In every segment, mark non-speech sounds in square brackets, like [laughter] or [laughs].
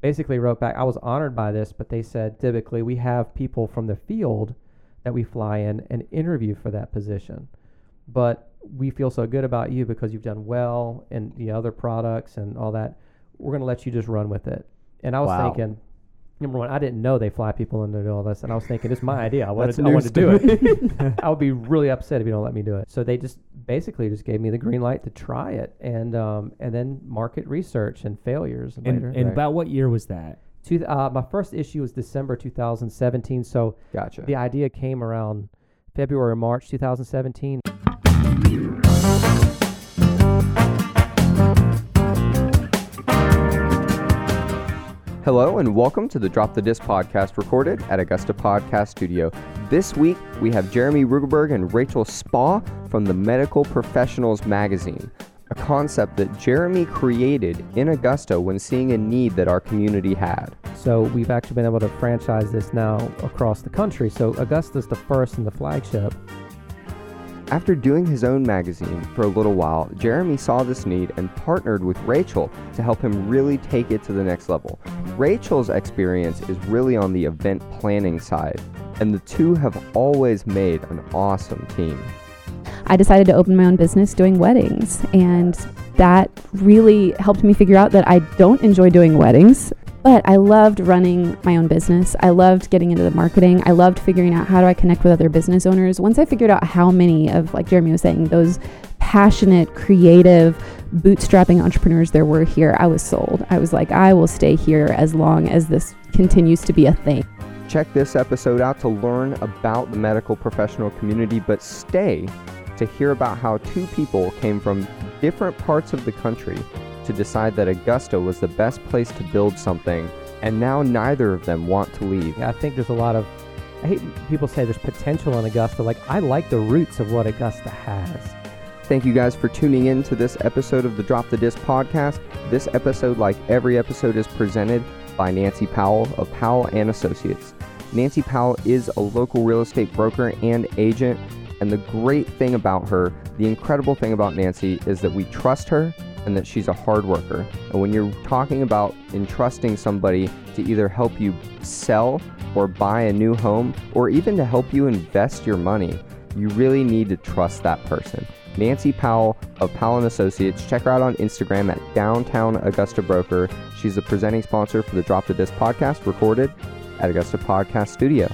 basically wrote back, I was honored by this, but they said typically we have people from the field that we fly in and interview for that position. But we feel so good about you because you've done well in the other products and all that. We're going to let you just run with it. And I was Wow. thinking, number one, I didn't know they fly people into all this, and I was thinking it's my [laughs] idea. I wanted, to, I wanted to do it. [laughs] I would be [laughs] really upset if you don't let me do it. So they just basically just gave me the green light to try it, and um, and then market research and failures And, later. and about what year was that? Two, uh, my first issue was December 2017, so Gotcha. the idea came around February or March 2017. Hello and welcome to the Drop the Disc podcast recorded at Augusta Podcast Studio. This week we have Jeremy Rueggeberg and Rachel Spaugh from the Medical Professionals magazine, a concept that Jeremy created in Augusta when seeing a need that our community had. So we've actually been able to franchise this now across the country. So Augusta's the first and the flagship. After doing his own magazine for a little while, Jeremy saw this need and partnered with Rachel to help him really take it to the next level. Rachel's experience is really on the event planning side, and the two have always made an awesome team. I decided to open my own business doing weddings, and that really helped me figure out that I don't enjoy doing weddings. But I loved running my own business. I loved getting into the marketing. I loved figuring out how do I connect with other business owners. Once I figured out how many of, like Jeremy was saying, those passionate, creative, bootstrapping entrepreneurs there were here, I was sold. I was like, I will stay here as long as this continues to be a thing. Check this episode out to learn about the medical professional community, but stay to hear about how two people came from different parts of the country to decide that Augusta was the best place to build something, and now neither of them want to leave. I think there's a lot of, I hate people say there's potential in Augusta. Like I like the roots of what Augusta has. Thank you guys for tuning in to this episode of the Drop the Disc podcast. This episode, like every episode, is presented by Nancy Powell of Powell and Associates. Nancy Powell is a local real estate broker and agent, and the great thing about her, the incredible thing about Nancy, is that we trust her and that she's a hard worker. And when you're talking about entrusting somebody to either help you sell or buy a new home, or even to help you invest your money, you really need to trust that person. Nancy Powell of Powell Associates. Check her out on Instagram at Downtown Augusta Broker. She's the presenting sponsor for the Drop the Disc podcast, recorded at Augusta Podcast Studio.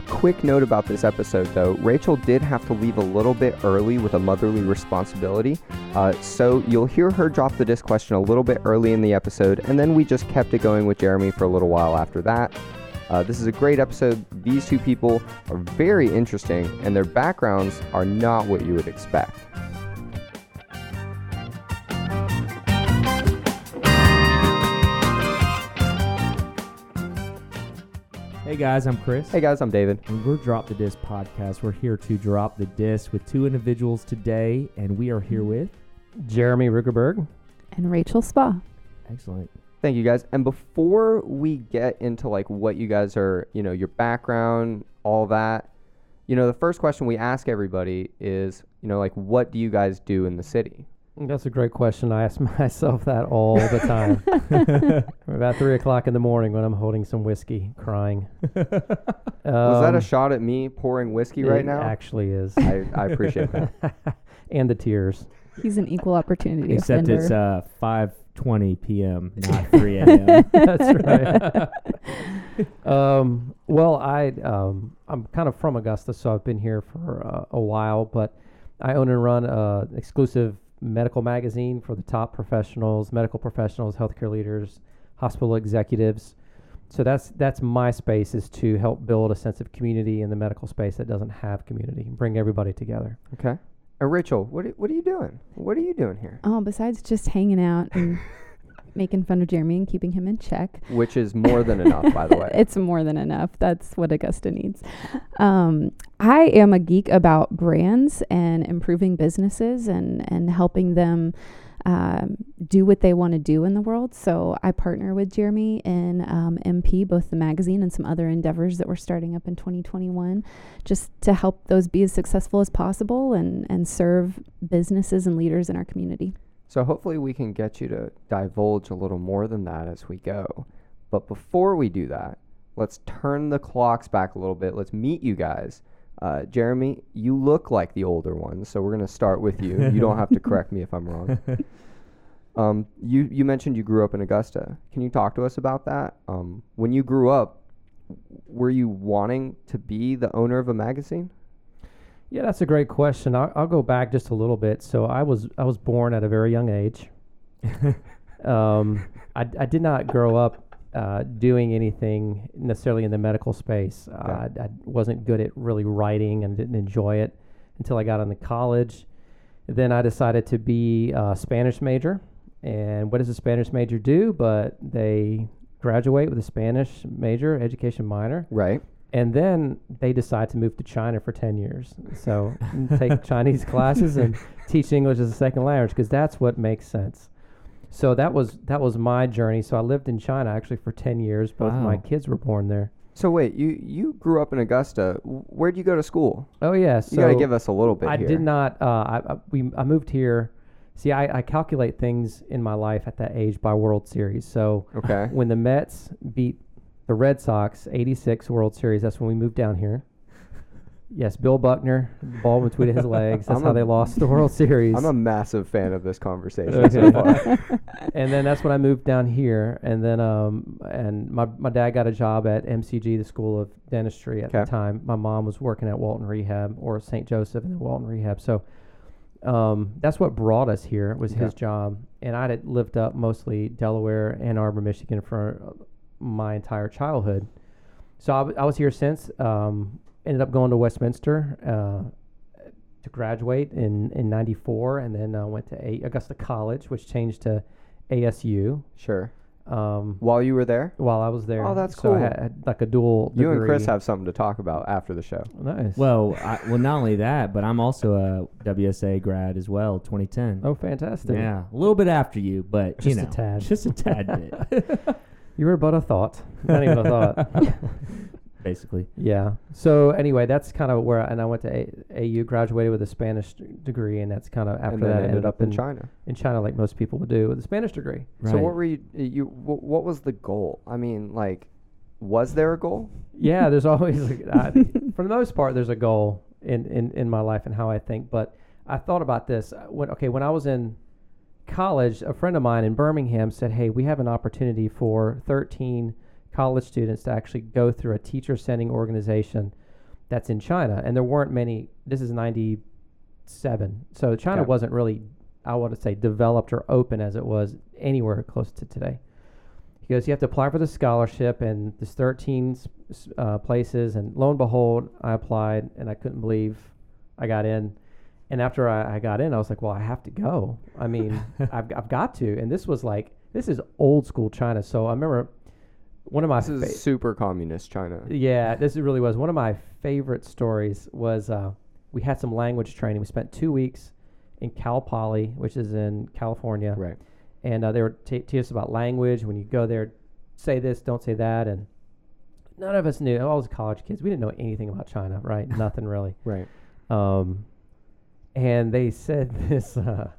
A quick note about this episode, though Rachel did have to leave a little bit early with a motherly responsibility. Uh, so you'll hear her drop the disc question a little bit early in the episode, and then we just kept it going with Jeremy for a little while after that. Uh, this is a great episode. These two people are very interesting, and their backgrounds are not what you would expect. Hey guys, I'm Chris. Hey guys, I'm David. And we're Drop the Disc podcast. We're here to drop the disc with two individuals today, and we are here with. Jeremy Rueggeberg. And Rachel Spaugh. Excellent. Thank you guys. And before we get into like what you guys are, you know, your background, all that, you know, the first question we ask everybody is, you know, like what do you guys do in the city? That's a great question. I ask [laughs] myself that all the time. [laughs] About three o'clock in the morning when I'm holding some whiskey, crying. [laughs] Was that Um, a shot at me pouring whiskey right now? it? Actually, is. I, I appreciate that. and the tears. He's an equal opportunity Except offender. it's uh 5:20 p.m., not 3 a.m. That's right. um, well, I um, I'm kind of from Augusta, so I've been here for uh, a while. But I own and run an exclusive medical magazine for the top professionals, medical professionals, healthcare leaders, hospital executives. So that's that's my space is to help build a sense of community in the medical space that doesn't have community, bring everybody together. Okay. And Rachel, what are, what are you doing? What are you doing here? Oh, besides just hanging out and [laughs] making fun of Jeremy and keeping him in check, Which is more than enough, by the [laughs] way. it's more than enough. That's what Augusta needs. Um, I am a geek about brands and improving businesses and, and helping them um, do what they want to do in the world. So I partner with Jeremy in um, MP, both the magazine and some other endeavors that we're starting up in 2021, just to help those be as successful as possible and, and serve businesses and leaders in our community. So hopefully we can get you to divulge a little more than that as we go. But before we do that, let's turn the clocks back a little bit. Let's meet you guys. Uh, Jeremy, you look like the older ones, so we're gonna start with you. you don't have to [laughs] correct me if I'm wrong. Um, you you mentioned you grew up in Augusta. Can you talk to us about that? Um, when you grew up, were you wanting to be the owner of a magazine? Yeah, that's a great question. I'll, I'll go back just a little bit. So I was I was born at a very young age. [laughs] um, I, I did not grow up uh, doing anything necessarily in the medical space. Uh, I, I wasn't good at really writing and didn't enjoy it until I got into college. Then I decided to be a Spanish major. And what does a Spanish major do? But they graduate with a Spanish major, education minor, Right. And then they decide to move to China for 10 years. So take [laughs] Chinese classes and teach English as a second language because that's what makes sense. So that was that was my journey. So I lived in China actually for 10 years. Both of my kids were born there. So wait, you you grew up in Augusta. Where'd you go to school? Oh yeah, You gotta give us a little bit I here. did not. Uh, I, I we I moved here. See, I, I calculate things in my life at that age by World Series. So Okay. when the Mets beat the Red Sox, 86 World Series, that's when we moved down here. Yes, Bill Buckner, ball between his legs. [laughs] That's I'm how a- they lost the World Series. I'm a massive fan of this conversation so far. [laughs] and then that's when I moved down here. And then um and my my dad got a job at MCG, the School of Dentistry at the 'Kay. time. My mom was working at Walton Rehab or St. Joseph and then Walton Rehab. So um that's what brought us here was his job. And I had lived up mostly Delaware, Ann Arbor, Michigan for my entire childhood. So I, w- I was here since. Um, ended up going to Westminster uh, to graduate in in '94, and then uh, went to A- Augusta College, which changed to ASU. Sure. Um, While you were there, while I was there. Oh, that's so I cool. had, had like a dual. you and Chris have something to talk about after the show. nice. well, I, well, not only that, but I'm also a WSA grad as well, 2010. oh, fantastic. yeah, a little bit after you, but you Just a tad. just a tad bit, [laughs] You were but a thought. Not even a thought. [laughs] basically. Yeah. So anyway, that's kind of where, and I went to a- AU, graduated with a Spanish d- degree, and that's kind of after and then that ended up in China. in China, like most people would do with a Spanish degree. So what were you? You wh- what was the goal? I mean, like, was there a goal? Yeah, there's [laughs] always, like, I, for the most part, there's a goal in, in, in my life and how I think. But I thought about this uh, when, okay, when I was in college, a friend of mine in Birmingham said, Hey, we have an opportunity for 13 college students to actually go through a teacher sending organization that's in China. And there weren't many, this is 97. So China Okay. wasn't really, I want to say, developed or open as it was anywhere close to today. He goes, you have to apply for the scholarship, and there's 13 s- s- uh, places. And lo and behold, I applied, and I couldn't believe I got in. And after I, I got in, I was like, well, I have to go. I mean, [laughs] I've, I've got to. And this was like, this is old school China. So I remember one of my This is fa- super communist China. yeah, this really was one of my favorite stories. Was uh, we had some language training. We spent two weeks in Cal Poly, which is in California, Right. and uh, they were t- teaching us about language. When you go there, say this, don't say that, and none of us knew. All those college kids, we didn't know anything about China, right? [laughs] Nothing really. Right. Um, and they said [laughs] this. Uh,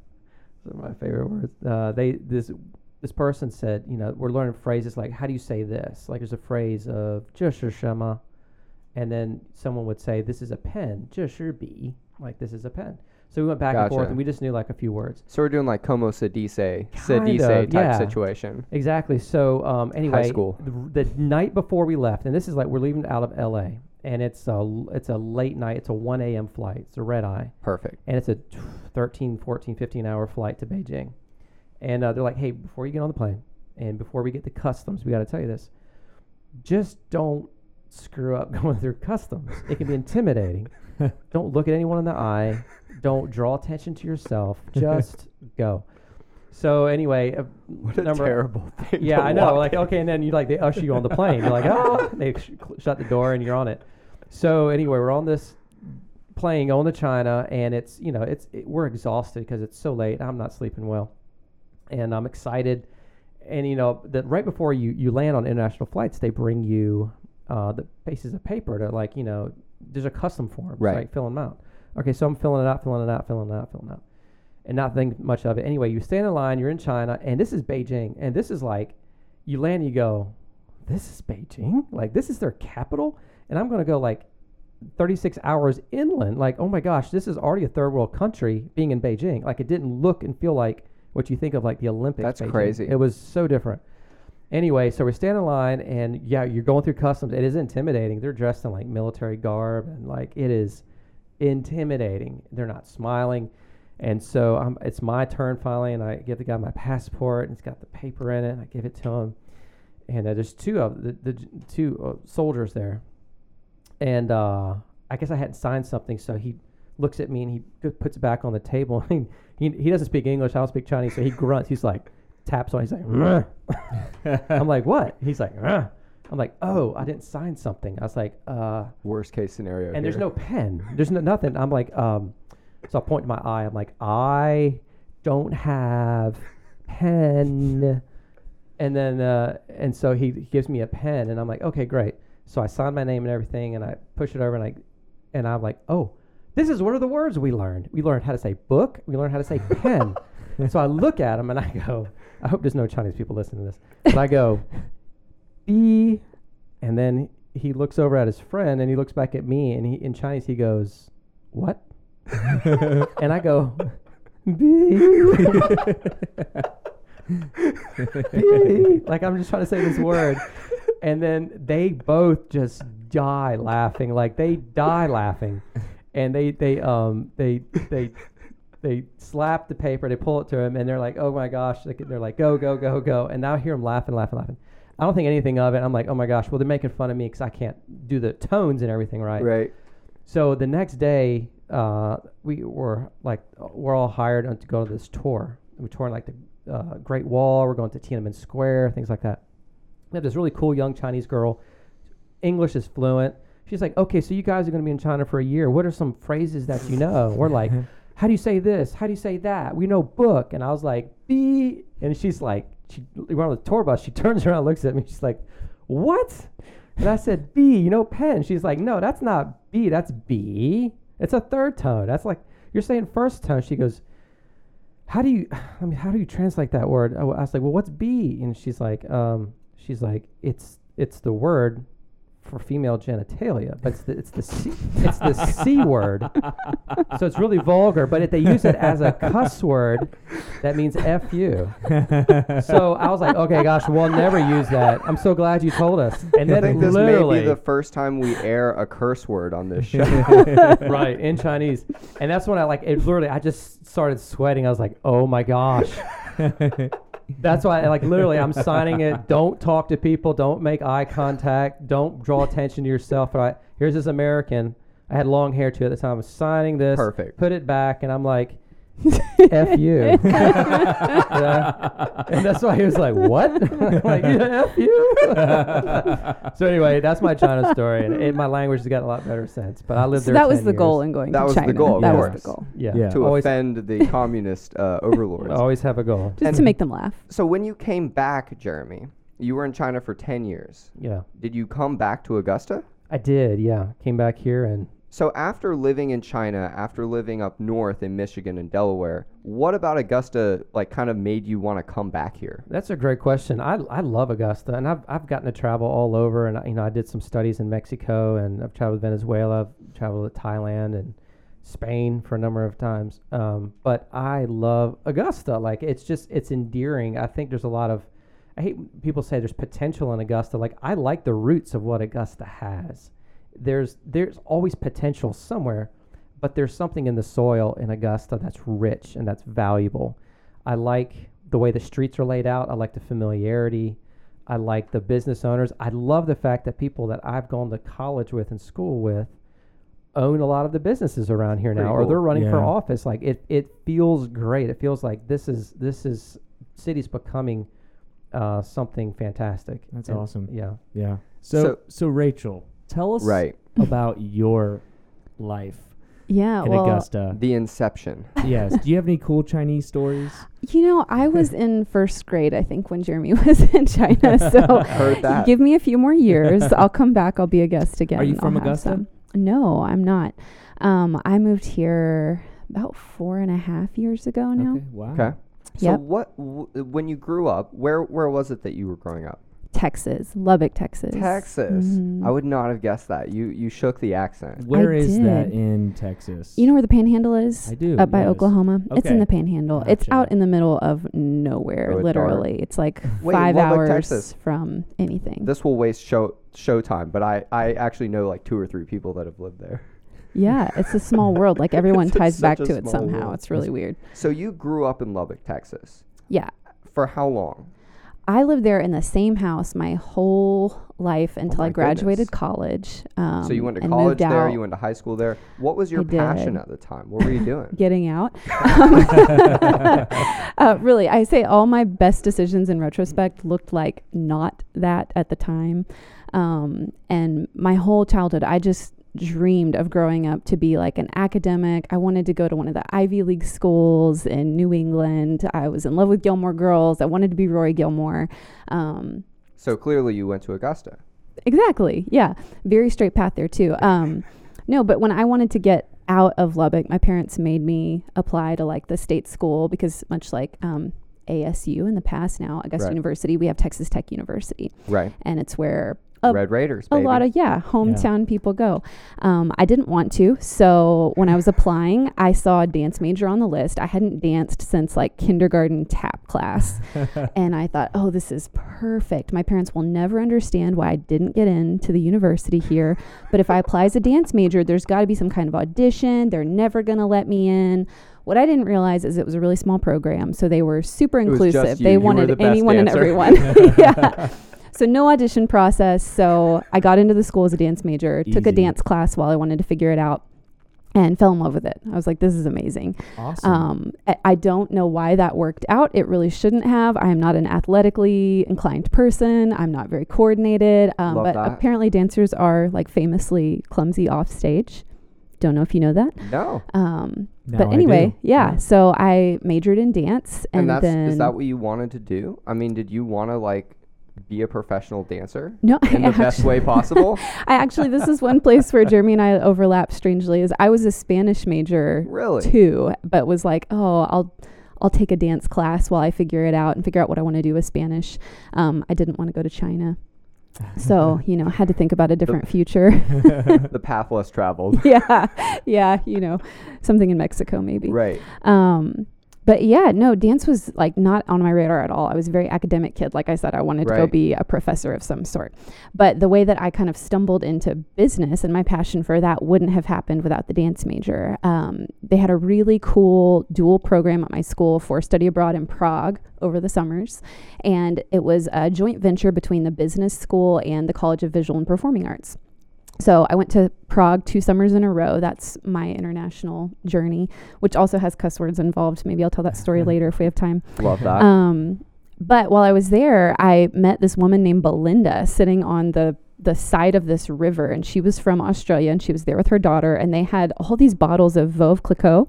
some of my favorite words. Uh, they this this person said, you know, we're learning phrases like, how do you say this? Like, there's a phrase of "just shema," and then someone would say, "This is a pen." "Just B." like this is a pen. So we went back and forth, and we just knew like a few words. So we're doing like como sedice, sedice of, type yeah. situation. Exactly. So um, anyway, school. The, the night before we left, and this is like we're leaving out of L.A and it's a it's a late night. It's a 1 a.m. flight. It's a red eye. Perfect. and it's a 13, 14, 15 hour flight to Beijing. And uh, they're like, hey, before you get on the plane and before we get to customs, we got to tell you this. Just don't screw up [laughs] going through customs. It can be intimidating. [laughs] don't look at anyone in the eye. Don't draw attention to yourself. Just [laughs] go. So anyway, uh, What a number, terrible thing. yeah, I know. Like, okay, and then you like they usher you on the plane. You're like, oh, they sh- shut the door and you're on it. So anyway, we're on this plane going to China, and it's you know it's it, we're exhausted because it's so late. I'm not sleeping well, and I'm excited. And you know that right before you you land on international flights, they bring you uh, the pieces of paper to like you know there's a custom form, Right. right? Filling them out. Okay, so I'm filling it out, filling it out, filling it out, filling it out and not think much of it. Anyway, you stand in line, you're in China, and this is Beijing, and this is like, you land, and you go, this is Beijing. Like this is their capital, and I'm gonna go like 36 hours inland. Like oh my gosh, this is already a third world country being in Beijing. Like it didn't look and feel like what you think of like the Olympics. That's Beijing. crazy. It was so different. Anyway, so we stand in line, and yeah, you're going through customs. It is intimidating. They're dressed in like military garb, and like it is intimidating. They're not smiling. And so um, it's my turn finally, and I give the guy my passport, and it's got the paper in it. And I give it to him, and uh, there's two of the, the two uh, soldiers there, and uh, I guess I hadn't signed something, so he looks at me and he p- puts it back on the table. [laughs] he he doesn't speak English, I don't speak Chinese, so he grunts. He's like taps on. He's like, [laughs] I'm like, what? He's like, "Meh." I'm like, oh, I didn't sign something. I was like, uh, Worst case scenario. and there's no pen. There's no nothing. I'm like, um, so I point to my eye. I'm like, I don't have pen. [laughs] And then, uh, and so he, he gives me a pen, and I'm like, okay, great. So I sign my name and everything, and I push it over, and I, and I'm like, oh, this is one of the words we learned. We learned how to say book. We learned how to say pen. [laughs] so I look at him and I go, I hope there's no Chinese people listening to this. But I go, [laughs] B, and then he looks over at his friend and he looks back at me and he in Chinese he goes, "What?" [laughs] and I go, "B." B. Like I'm just trying to say this word. And then they both just die laughing. Like they die laughing. And they they um they they they slap the paper, they pull it to him, and they're like, "Oh my gosh!" They're like, "Go, go, go, go!" And now I hear him laughing, laughing, laughing. I don't think anything of it. I'm like, "Oh my gosh!" Well, they're making fun of me because I can't do the tones and everything right. Right. So the next day, uh, we were like, we're all hired to go to this tour. We're touring like the uh, Great Wall. We're going to Tiananmen Square, things like that. We have this really cool young Chinese girl. English is fluent. She's like, okay, so you guys are going to be in China for a year. What are some phrases that you know? We're [laughs] like, how do you say this? How do you say that? We know book. And I was like, B. And she's like, she, we're on the tour bus. She [laughs] turns around, looks at me. She's like, what? And I said, B, you know, pen. She's like, no, that's not B. That's B. It's a third tone. That's like, you're saying first tone. She goes, how do you, [sighs] I mean, how do you translate that word? I, I was like, well, what's B? And she's like, um, she's like, it's, it's the word for female genitalia, but it's the, it's the C, it's the C word. So it's really vulgar, but if they use it as a cuss word, that means F you. So I was like, okay, gosh, we'll never use that. I'm so glad you told us. And I think this may be the first time we air a curse word on this show. [laughs] right in Chinese, and that's when I like it. Literally, I just started sweating. I was like, oh my gosh. [laughs] That's why, like, literally, I'm signing it. [laughs] Don't talk to people. Don't make eye contact. Don't draw attention to yourself. But I, here's this American. I had long hair too at the time. I was signing this. Perfect. Put it back, and I'm like, F you. [laughs] Yeah. And that's why he was like, what? [laughs] Like, yeah, F you. [laughs] so anyway, that's my China story, and it, my language has gotten a lot better since. But I lived So there. that was 10 the goal in going That to was the goal, of that course. was the goal. Yeah. Yeah. to Always, offend the communist uh, overlords. always have a goal. Just to make them laugh. So when you came back, Jeremy, you were in China for 10 years. Yeah. Did you come back to Augusta? I did, yeah. Came back here and So after living in China, after living up north in Michigan and Delaware, what about Augusta like kind of made you want to come back here? that's a great question. I, I love Augusta and I've, I've gotten to travel all over and you know I did some studies in Mexico and I've traveled to Venezuela, I've traveled to Thailand and Spain for a number of times. Um, but I love Augusta. Like it's just it's endearing. I think there's a lot of I hate people say there's potential in Augusta. Like I like the roots of what Augusta has. There's there's always potential somewhere, but there's something in the soil in Augusta that's rich and that's valuable. I like the way the streets are laid out. I like the familiarity. I like the business owners. I love the fact that people that I've gone to college with and school with own a lot of the businesses around here Pretty now, or they're running for office. Like it, it feels great. It feels like this is this is city's becoming uh, something fantastic. That's And, awesome. Yeah. Yeah. So, So- so Rachel, tell us Right. [laughs] about your life Yeah. in well, Augusta. The inception. [laughs] yes. Do you have any cool Chinese stories? You know, I was [laughs] in first grade, I think, when Jeremy was in China. So Heard that. give me a few more years. I'll come back. I'll be a guest again. Are you I'll from Augusta? No, I'm not. Um, I moved here about four and a half years ago now. Okay. Wow. Okay. So Yep. what w- when you grew up, where where was it that you were growing up? Texas, Lubbock, Texas. Texas. Mhm. I would not have guessed that. You you shook the accent. Where is that did. in Texas? You know where the Panhandle is? I do. Up by yes. Oklahoma. It's in the Panhandle. It's out in the middle of nowhere, Oh, it's literally. It's like [laughs] Wait, five Lubbock, hours Texas. from anything. This will waste show showtime, but I I actually know like two or three people that have lived there. yeah, it's a small [laughs] world. Like everyone [laughs] ties back to it somehow. world. It's really weird. So you grew up in Lubbock, Texas. Yeah. For how long? I lived there in the same house my whole life until Oh I graduated goodness. college. Um, so you went to college there. out. You went to high school there. What was your I passion did. at the time? What were you doing? [laughs] getting out. [laughs] [laughs] uh, really, I say all my best decisions in retrospect looked like not that at the time. Um, and my whole childhood, I just dreamed of growing up to be like an academic. I wanted to go to one of the Ivy League schools in New England. I was in love with Gilmore Girls. I wanted to be Rory Gilmore. Um, so clearly you went to Augusta. Exactly. Yeah. Very straight path there too. Um, no, but when I wanted to get out of Lubbock, my parents made me apply to like the state school because much like um, ASU in the past now, Augusta Right. University, we have Texas Tech University, Right. and it's where a, Red Raiders. a lot of yeah hometown people go. Um, I didn't want to, so when I was applying, I saw a dance major on the list. I hadn't danced since like kindergarten tap class, [laughs] and I thought, oh, this is perfect. My parents will never understand why I didn't get into the university here, but if I apply as a dance major, there's got to be some kind of audition. They're never gonna let me in. What I didn't realize is it was a really small program, so they were super inclusive. They You wanted the anyone and everyone. [laughs] yeah. [laughs] So no audition process. So I got into the school as a dance major, took a dance class while I wanted to figure it out, and fell in love with it. I was like, this is amazing. awesome. Um, I, I don't know why that worked out. It really shouldn't have. I am not an athletically inclined person. I'm not very coordinated. Um, but that. apparently, dancers are like famously clumsy off stage. Don't know if you know that. No. Um, Now but anyway, do. yeah. So I majored in dance, and, And, that's then is that what you wanted to do? I mean, did you want to like be a professional dancer no, in I the best way [laughs] possible? I actually, this is one place where Jeremy and I overlap strangely. Is I was a Spanish major really? too, but was like, oh, I'll I'll take a dance class while I figure it out and figure out what I want to do with Spanish. Um, I didn't want to go to China, [laughs] so you know, had to think about a different future. [laughs] the path less traveled. yeah, yeah, you know, something in Mexico maybe. right. Um, but yeah, no, dance was like not on my radar at all. I was a very academic kid. Like I said, I wanted to go be a professor of some sort. But the way that I kind of stumbled into business and my passion for that wouldn't have happened without the dance major. Um, they had a really cool dual program at my school for study abroad in Prague over the summers. And it was a joint venture between the business school and the College of Visual and Performing Arts. So I went to Prague two summers in a row. That's my international journey, which also has cuss words involved. Maybe I'll tell that story [laughs] later if we have time. Love that. Um, but while I was there, I met this woman named Belinda sitting on the the side of this river, and she was from Australia, and she was there with her daughter, and they had all these bottles of Veuve Clicquot,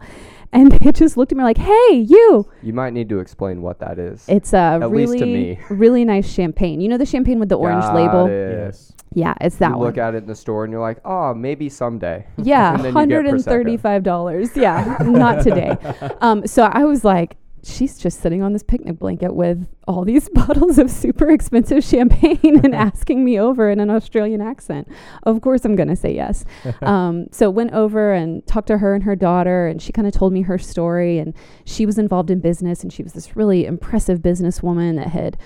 and they just looked at me like, "Hey, you!" you might need to explain what that is. It's a At least really, to me. really nice champagne. You know the champagne with the orange Got label? it. yes. Yeah, it's that you one. look at it in the store and you're like, oh, maybe someday. [laughs] Yeah, And then you get hundred and thirty-five dollars. Yeah, not today. [laughs] Um, so I was like, she's just sitting on this picnic blanket with all these [laughs] bottles of super expensive champagne and [laughs] asking me over in an Australian accent. Of course, I'm gonna say yes. [laughs] um, so went over and talked to her and her daughter, and she kind of told me her story. And she was involved in business, and she was this really impressive businesswoman that had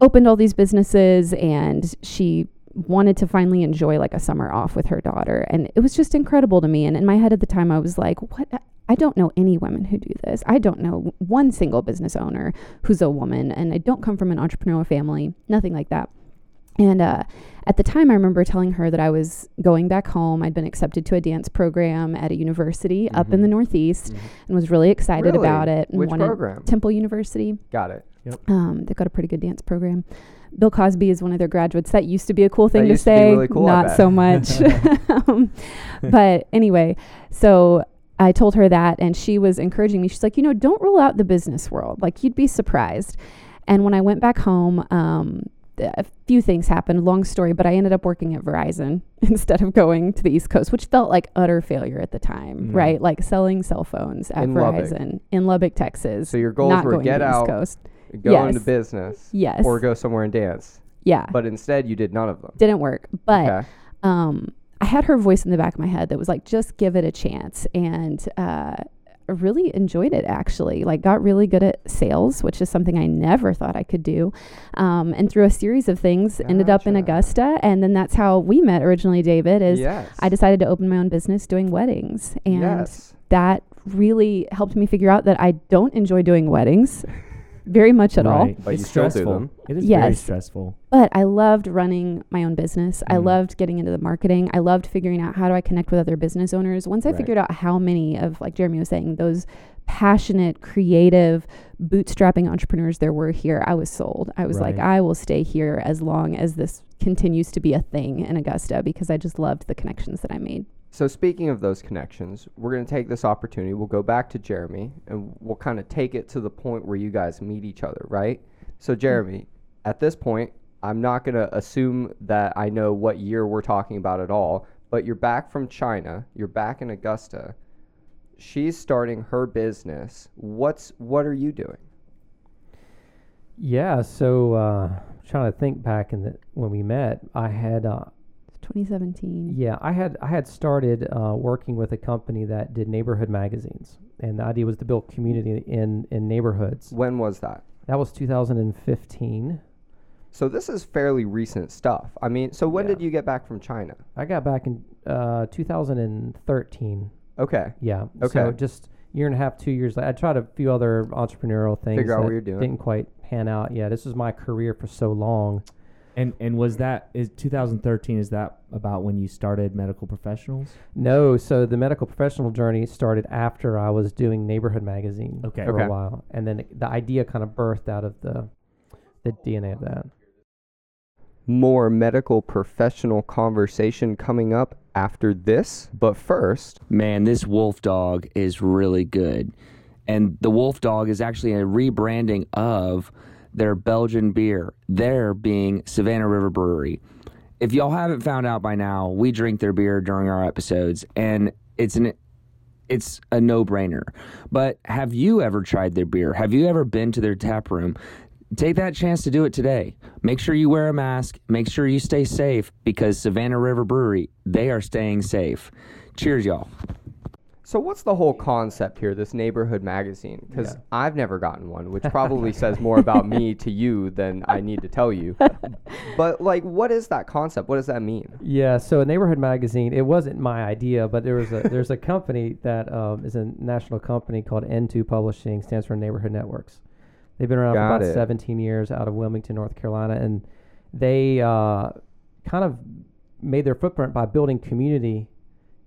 opened all these businesses, and she wanted to finally enjoy like a summer off with her daughter and it was just incredible to me and in my head at the time I was like what I don't know any women who do this. I don't know one single business owner who's a woman and I don't come from an entrepreneurial family, nothing like that. And uh, at the time, I remember telling her that I was going back home. I'd been accepted to a dance program at a university up in the Northeast Mhm. and was really excited Really? about it. And Which wanted program? Temple University. Got it. Um, they've got a pretty good dance program. Bill Cosby is one of their graduates. That used to be a cool thing to used to be say. really cool, I Not bet. so much. [laughs] [laughs] um, but anyway, so I told her that, and she was encouraging me. She's like, you know, don't rule out the business world. Like, you'd be surprised. And when I went back home, um, a few things happened. Long story, but I ended up working at Verizon [laughs] instead of going to the East Coast, which felt like utter failure at the time, Mm. right? Like selling cell phones at In Lubbock. Verizon in Lubbock, Texas. So your goals not were going get to the East out, Coast. go into business, Yes. or go somewhere and dance. Yeah. But instead, you did none of them. Didn't work. But okay. um, I had her voice in the back of my head that was like, just give it a chance. And uh, really enjoyed it actually. Like, got really good at sales, which is something I never thought I could do. Um, and through a series of things, ended up in Augusta. And then that's how we met originally, David, is yes. I decided to open my own business doing weddings. And yes. that really helped me figure out that I don't enjoy doing weddings very much at all. But it's you still do stressful. them. It is very Yes. stressful. But I loved running my own business. I Mhm. loved getting into the marketing. I loved figuring out how do I connect with other business owners. Once I Right. figured out how many of, like Jeremy was saying, those passionate, creative, bootstrapping entrepreneurs there were here, I was sold. I was like, Right. I will stay here as long as this continues to be a thing in Augusta because I just loved the connections that I made. So speaking of those connections, we're going to take this opportunity. We'll go back to Jeremy and we'll kind of take it to the point where you guys meet each other, right? So Jeremy, at this point, I'm not going to assume that I know what year we're talking about at all, but you're back from China, you're back in Augusta. She's starting her business. What's what are you doing? Yeah, so uh, trying to think back in the when we met, I had uh, 2017. yeah, I had I had started uh, working with a company that did neighborhood magazines, and the idea was to build community in in neighborhoods. When was that? That was 2015. So this is fairly recent stuff. I mean, so when Yeah. did you get back from China? I got back in uh, 2013. Okay. Yeah. Okay. So Okay. just year and a half, two years. later. I tried a few other entrepreneurial things. Figure out what you're doing. Didn't quite pan out. Yeah, this was my career for so long. And and was that is 2013? Is that about when you started medical professionals? No, so the medical professional journey started after I was doing Neighborhood Magazine Okay. for Okay. a while, and then the idea kind of birthed out of the the DNA of that. more medical professional conversation coming up after this. But first, Man, this Wolf Dog is really good. And the Wolf Dog is actually a rebranding of their Belgian beer, there being Savannah River Brewery. If y'all haven't found out by now, we drink their beer during our episodes and it's an it's a no-brainer. But have you ever tried their beer? Have you ever been to their tap room? Take that chance to do it today. Make sure you wear a mask. Make sure you stay safe because Savannah River Brewery, they are staying safe. Cheers, y'all. So what's the whole concept here, this neighborhood magazine? Because Yeah. I've never gotten one, which [laughs] probably says more about me to you than I need to tell you. [laughs] But, like, what is that concept? What does that mean? Yeah, so a neighborhood magazine. It wasn't my idea, but there was a there's a company that um, is a national company called N2 Publishing, stands for Neighborhood Networks. They've been around Got for about it. 17 years out of Wilmington, North Carolina, and they uh, kind of made their footprint by building community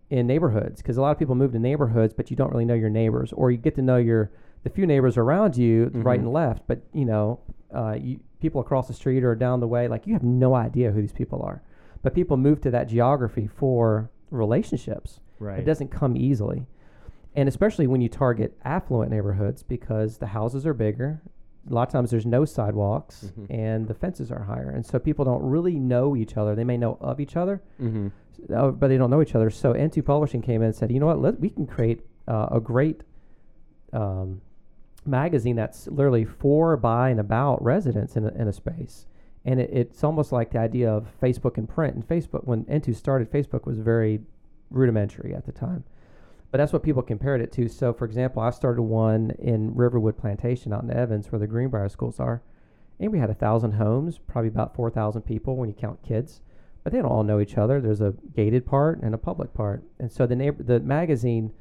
in neighborhoods because a lot of people move to neighborhoods, but you don't really know your neighbors, or you get to know your the few neighbors around you, right Mhm. and left, but you know, uh, you, people across the street or down the way, like you have no idea who these people are. But people move to that geography for relationships. Right. It doesn't come easily. And especially when you target affluent neighborhoods because the houses are bigger. A lot of times there's no sidewalks Mhm. and the fences are higher. And so people don't really know each other. They may know of each other, Mm-hmm. uh, but they don't know each other. So N2 Publishing came in and said, you know what, let, we can create uh, a great um, magazine that's literally for, by, and about residents in a, in a space. And it, it's almost like the idea of Facebook and print. And Facebook, when N2 started, Facebook was very rudimentary at the time. But that's what people compared it to. So, for example, I started one in Riverwood Plantation out in Evans, where the Greenbrier schools are. And we had a thousand homes, probably about 4,000 people when you count kids but they don't all know each other. There's a gated part and a public part, and so the neighbor, the magazine,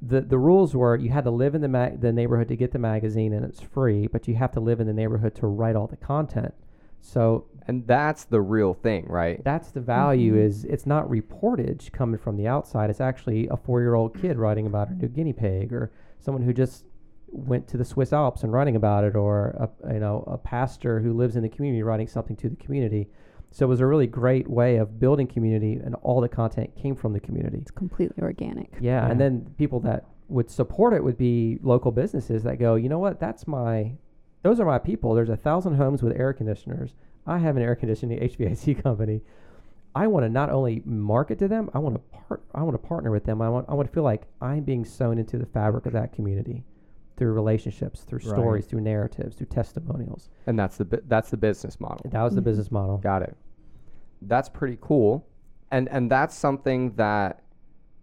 the the rules were you had to live in the ma- the neighborhood to get the magazine, and it's free, but you have to live in the neighborhood to write all the content. So And that's the real thing, right? that's the value Mhm. is it's not reportage coming from the outside. It's actually a four year old kid writing about a new guinea pig, or someone who just went to the Swiss Alps and writing about it, or a you know a pastor who lives in the community writing something to the community. So it was a really great way of building community, and all the content came from the community. It's completely organic. Yeah, and then people that would support it would be local businesses that go, you know what, that's my, those are my people. There's a thousand homes with air conditioners. I have an air conditioning [laughs] HVAC company. I want to not only market to them, I want to part, I want to partner with them. I want, I want to feel like I'm being sewn into the fabric of that community. through relationships, through Right. stories, through narratives, through testimonials. And that's the bu- that's the business model. That was the Mhm. business model. Got it. That's pretty cool. And and that's something that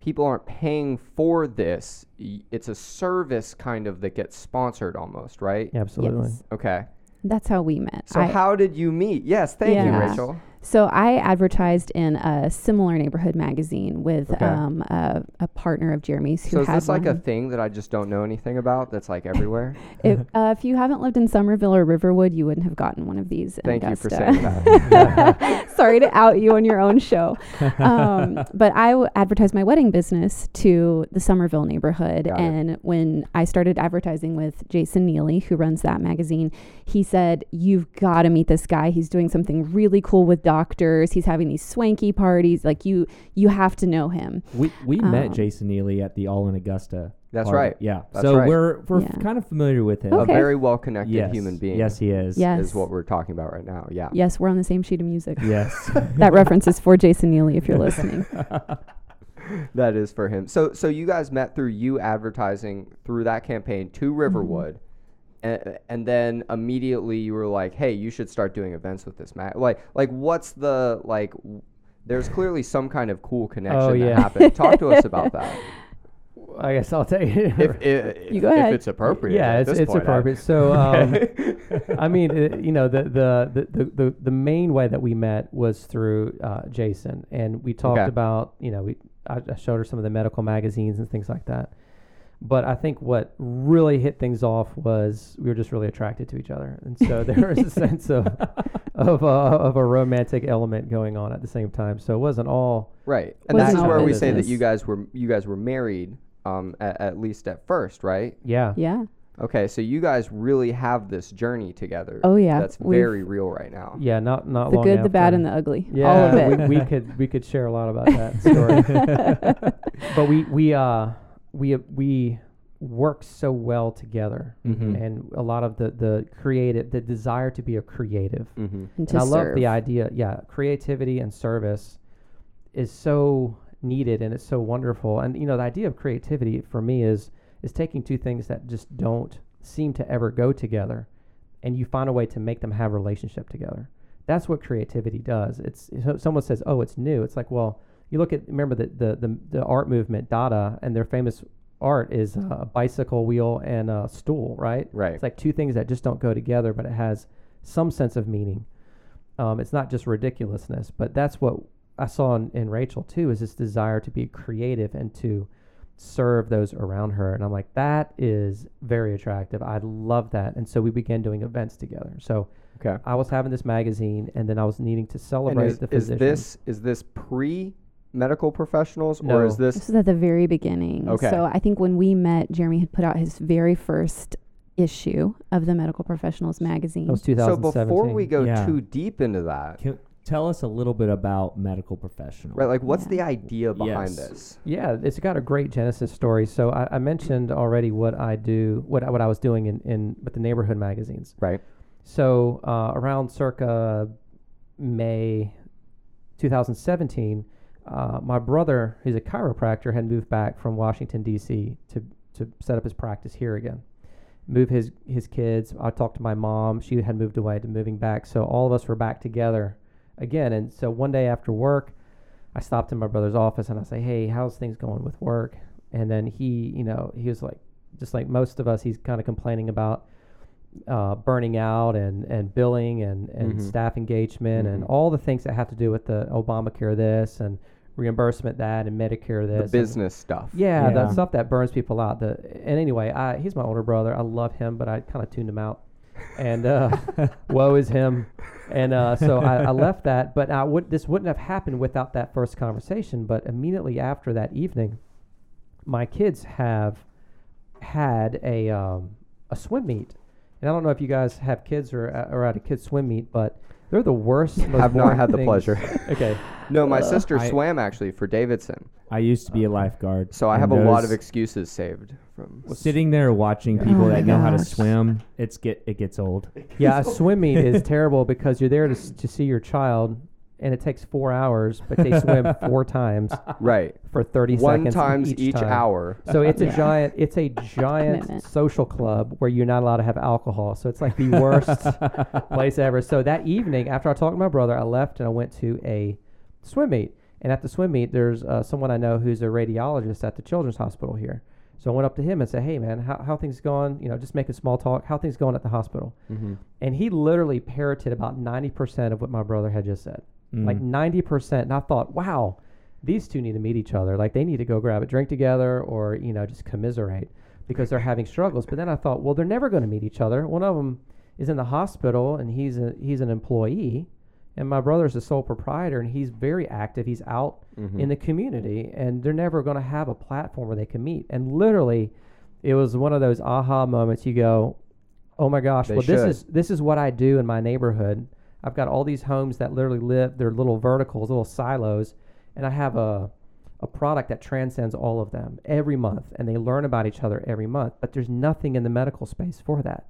people aren't paying for this. It's a service kind of that gets sponsored almost, right? Absolutely. Yes. Okay. That's how we met. So I- how did you meet? Yes, thank you, Rachel. So I advertised in a similar neighborhood magazine with Okay. um, a, a partner of Jeremy's who So is this like a thing that I just don't know anything about that's like everywhere? [laughs] if, uh, if you haven't lived in Summerville or Riverwood, you wouldn't have gotten one of these. Thank you for saying that. [laughs] [laughs] Sorry to out you on your own show. [laughs] Um, but I w- advertised my wedding business to the Summerville neighborhood. Got it. and when I started advertising with Jason Neely, who runs that magazine, he said, You've got to meet this guy. He's doing something really cool with doctors. He's having these swanky parties. Like, you, you have to know him. We we met Um, Jason Neely at the All in Augusta. That's party. right. Yeah. That's so right. we're we're Yeah. kind of familiar with him. Okay. A very well connected Yes. human being. Yes, he is. Yes. Is what we're talking about right now. Yeah. Yes, we're on the same sheet of music. Yes. [laughs] that reference is for Jason Neely if you're listening. [laughs] That is for him. So so you guys met through you advertising through that campaign to Mm-hmm. Riverwood. And, and then immediately you were like, "Hey, you should start doing events with this Matt." Like like what's the like w- there's clearly some kind of cool connection Oh, that happened. Talk to us [laughs] about that. I guess I'll tell you. If, if, [laughs] You go ahead. if it's appropriate. yeah, it's it's point, I- appropriate. So, [laughs] um, I mean, it, you know, the, the the, the the main way that we met was through uh, Jason, and we talked Okay. about, you know, we I, I showed her some of the medical magazines and things like that. But I think what really hit things off was we were just really attracted to each other, and so there was a [laughs] sense of of a, of a romantic element going on at the same time. So it wasn't all Right. And is where we say that you guys were you guys were married um at, at least at first, right? yeah. Yeah. Okay, so you guys really have this journey together. Oh, yeah. That's We've- very real right now. Yeah, not not The long good, the bad, after. and the ugly. Yeah, All of it. We, we could we could share a lot about that [laughs] story. [laughs] but we we uh we we work so well together, Mhm. and a lot of the the creative the desire to be a creative. Mm-hmm. and And to I love serve. the idea. Yeah, creativity and service is so needed and it's so wonderful. And you know, the idea of creativity for me is is taking two things that just don't seem to ever go together, and you find a way to make them have relationship together. That's what creativity does. It's so someone says, "Oh, it's new." It's like, well, you look at remember the the the, the art movement Dada, and their famous art is uh, a bicycle wheel and a stool, right? Right. It's like two things that just don't go together, but it has some sense of meaning. Um, it's not just ridiculousness, but that's what I saw in, in Rachel too. Is this desire to be creative and to serve those around her, and I'm like, that is very attractive. I love that, and so we began doing events together. So Okay. I was having this magazine, and then I was needing to celebrate is, the is this is this pre medical professionals or is This this was at the very beginning. Okay. So I think when we met, Jeremy had put out his very first issue of the Medical Professionals magazine. that was 2017. so before we go Yeah. too deep into that, Can, tell us a little bit about medical professional. right? Like, what's Yeah. the idea behind Yes. this? Yeah, it's got a great genesis story. So I, I mentioned already what I do, what I, what I was doing in, in with the neighborhood magazines. Right. So uh, around circa May 2017, uh, my brother, who's a chiropractor, had moved back from Washington D.C. to to set up his practice here again. Move his his kids. I talked to my mom. She had moved away to moving back. So all of us were back together again. And so one day after work, I stopped in my brother's office and I say, "Hey, how's things going with work?" And then he, you know, he was like, just like most of us, he's kind of complaining about uh, burning out and, and billing and, and Mhm. staff engagement and Mhm. all the things that have to do with the Obamacare this and reimbursement that and Medicare this. The and- business stuff. yeah, Yeah. that stuff that burns people out. The and anyway, I, he's my older brother. I love him, but I kind of tuned him out. And uh, [laughs] woe is him. And uh, so I, I left that. But I would this wouldn't have happened without that first conversation. But immediately after that evening, my kids have had a um, a swim meet. And I don't know if you guys have kids or uh, or at a kids swim meet, but they're the worst. most Have not boring had the pleasure. [laughs] Okay. [laughs] No, my Uh, sister I- swam actually for Davidson, I used to be a lifeguard. so I and have a lot of excuses saved from. sitting there watching people Oh that my know how to gosh. swim. It's get it gets old. Yeah, a swim meet is [laughs] terrible because you're there to, s- to see your child and it takes four hours, but they swim four [laughs] times Right. for 30 One seconds times each, each time. hour. So it's a Yeah. giant, it's a giant Commitment. social club where you're not allowed to have alcohol. So it's like the [laughs] worst place ever. So that evening, after I talked to my brother, I left and I went to a swim meet. And at the swim meet, there's uh, someone I know who's a radiologist at the Children's Hospital here. So I went up to him and said, "Hey, man, how how things going? You know, just making small talk. How things going at the hospital?" Mm-hmm. And he literally parroted about ninety percent of what my brother had just said Mm. like 90% and i thought wow these two need to meet each other like they need to go grab a drink together or you know just commiserate because they're having struggles but then i thought well they're never going to meet each other one of them is in the hospital and he's a, he's an employee and my brother's the sole proprietor and he's very active. He's out Mm-hmm. in the community and they're never going to have a platform where they can meet. And literally it was one of those aha moments. You go oh my gosh They well this is this is what i do in my neighborhood. I've got all these homes that literally live they're little verticals little silos and i have a a product that transcends all of them every month and they learn about each other every month but there's nothing in the medical space for that.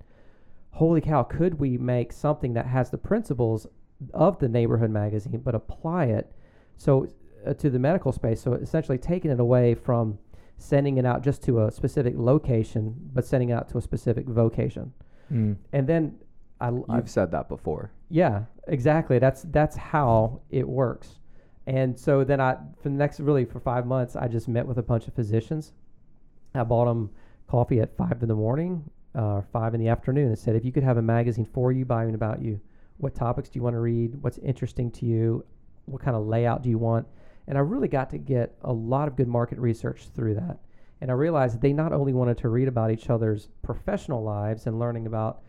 Holy cow could we make something that has the principles of the neighborhood magazine but apply it so uh, to the medical space so essentially taking it away from sending it out just to a specific location but sending it out to a specific vocation Mm. and then I, I You've said that before. yeah, exactly. That's that's how it works. And so then I, for the next really for five months, I just met with a bunch of physicians. I bought them coffee at five in the morning, uh, five in the afternoon, and said, if you could have a magazine for you, by and about you, what topics do you want to read? What's interesting to you? What kind of layout do you want? And I really got to get a lot of good market research through that. And I realized they not only wanted to read about each other's professional lives and learning about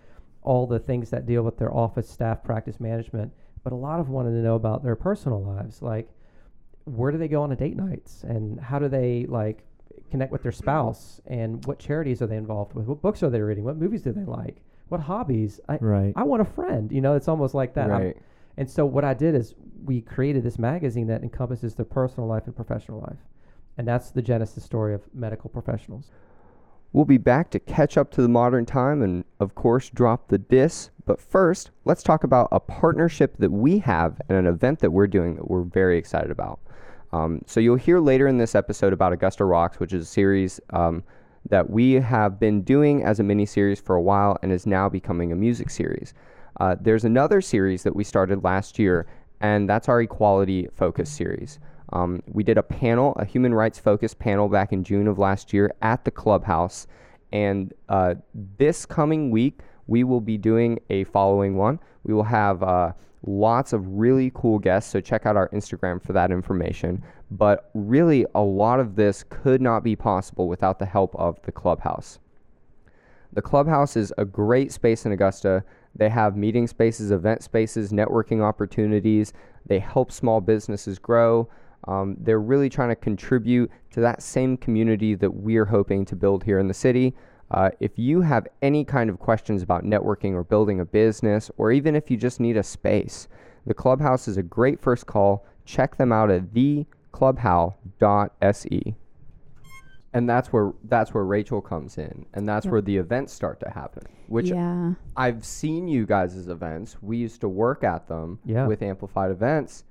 all the things that deal with their office staff practice management, but a lot of wanted to know about their personal lives, like where do they go on a date nights and how do they like connect with their spouse and what charities are they involved with, what books are they reading, what movies do they like, what hobbies. I Right. I want a friend. You know, it's almost like that. I'm- Right. and so what I did is we created this magazine that encompasses their personal life and professional life. And that's the genesis story of medical professionals. We'll be back to catch up to the modern time and, of course, drop the dis. But first, let's talk about a partnership that we have and an event that we're doing that we're very excited about. Um, so, you'll hear later in this episode about Augusta Rocks, which is a series um, that we have been doing as a mini series for a while and is now becoming a music series. Uh, there's another series that we started last year, and that's our equality focus series. Um, we did a panel, a human rights focused panel back in June of last year at the clubhouse. And uh, this coming week, we will be doing a following one. We will have uh, lots of really cool guests, so check out our Instagram for that information. But really, a lot of this could not be possible without the help of the clubhouse. The clubhouse is a great space in Augusta. They have meeting spaces, event spaces, networking opportunities. They help small businesses grow. Um, they're really trying to contribute to that same community that we're hoping to build here in the city. Uh, if you have any kind of questions about networking or building a business, or even if you just need a space, the Clubhouse is a great first call. Check them out at theclubhou.se. And that's where that's where Rachel comes in, and that's Yep. where the events start to happen. Which yeah. I've seen you guys' events. We used to work at them Yeah. with Amplified Events.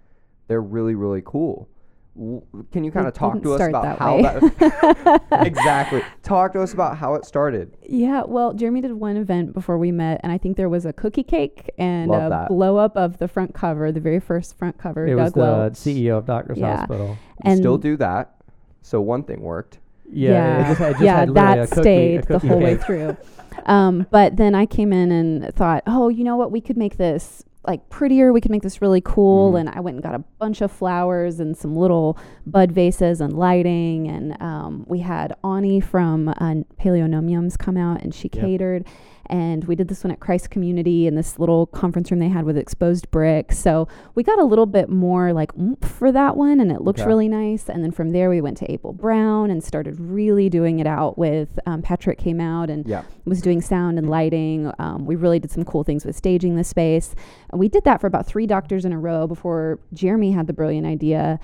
They're really, really cool. W- Can you kind of talk to us about that how way. that [laughs] exactly? Talk to us about how it started. Yeah, well, Jeremy did one event before we met, and I think there was a cookie cake and Love a that. blow up of the front cover, the very first front cover. It Doug was the Welch. CEO of Doctors Yeah. Hospital. You And- still do that. So one thing worked. Yeah, it just had, it just yeah, had that cookie, stayed the cookie whole way through. Um, but then I came in and thought, oh, you know what? We could make this like prettier. We could make this really cool. Mhm. And I went and got a bunch of flowers and some little bud vases and lighting. And um, we had Ani from uh, Paleonomiums come out and she Yep. catered. And we did this one at Christ Community in this little conference room they had with exposed bricks. So we got a little bit more like oomph for that one, and it looked really nice. And then from there, we went to April Brown and started really doing it out with um, Patrick came out and Yeah. was doing sound and lighting. Um, we really did some cool things with staging the space. And we did that for about three doctors in a row before Jeremy had the brilliant idea.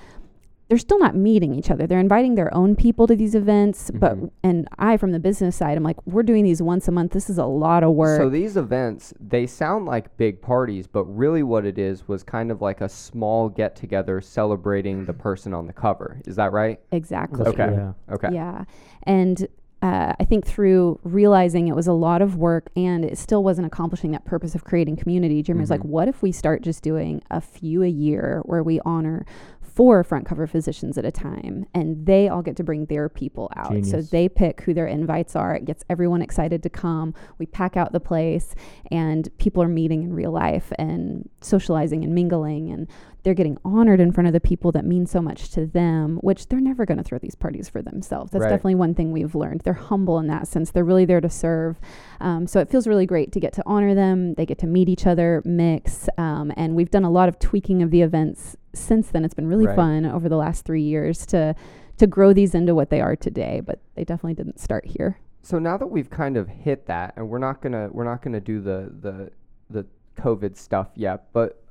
They're still not meeting each other. They're inviting their own people to these events, but Mhm. and I from the business side, I'm like, we're doing these once a month. This is a lot of work. So these events, they sound like big parties, but really what it is was kind of like a small get together celebrating the person on the cover. Is that right? exactly. Okay. Yeah. Okay. Yeah. And uh, I think through realizing it was a lot of work and it still wasn't accomplishing that purpose of creating community, Jeremy was like, Mhm. what if we start just doing a few a year where we honor four front cover physicians at a time and they all get to bring their people out. So they pick who their invites are. It gets everyone excited to come. We pack out the place and people are meeting in real life and socializing and mingling and they're getting honored in front of the people that mean so much to them, which they're never going to throw these parties for themselves. That's Right. definitely one thing we've learned. They're humble in that sense. They're really there to serve. Um, so it feels really great to get to honor them. They get to meet each other, mix, um, and we've done a lot of tweaking of the events since then. It's been really Right. fun over the last three years to to grow these into what they are today. But they definitely didn't start here. So now that we've kind of hit that, and we're not gonna we're not gonna do the the the COVID stuff yet, but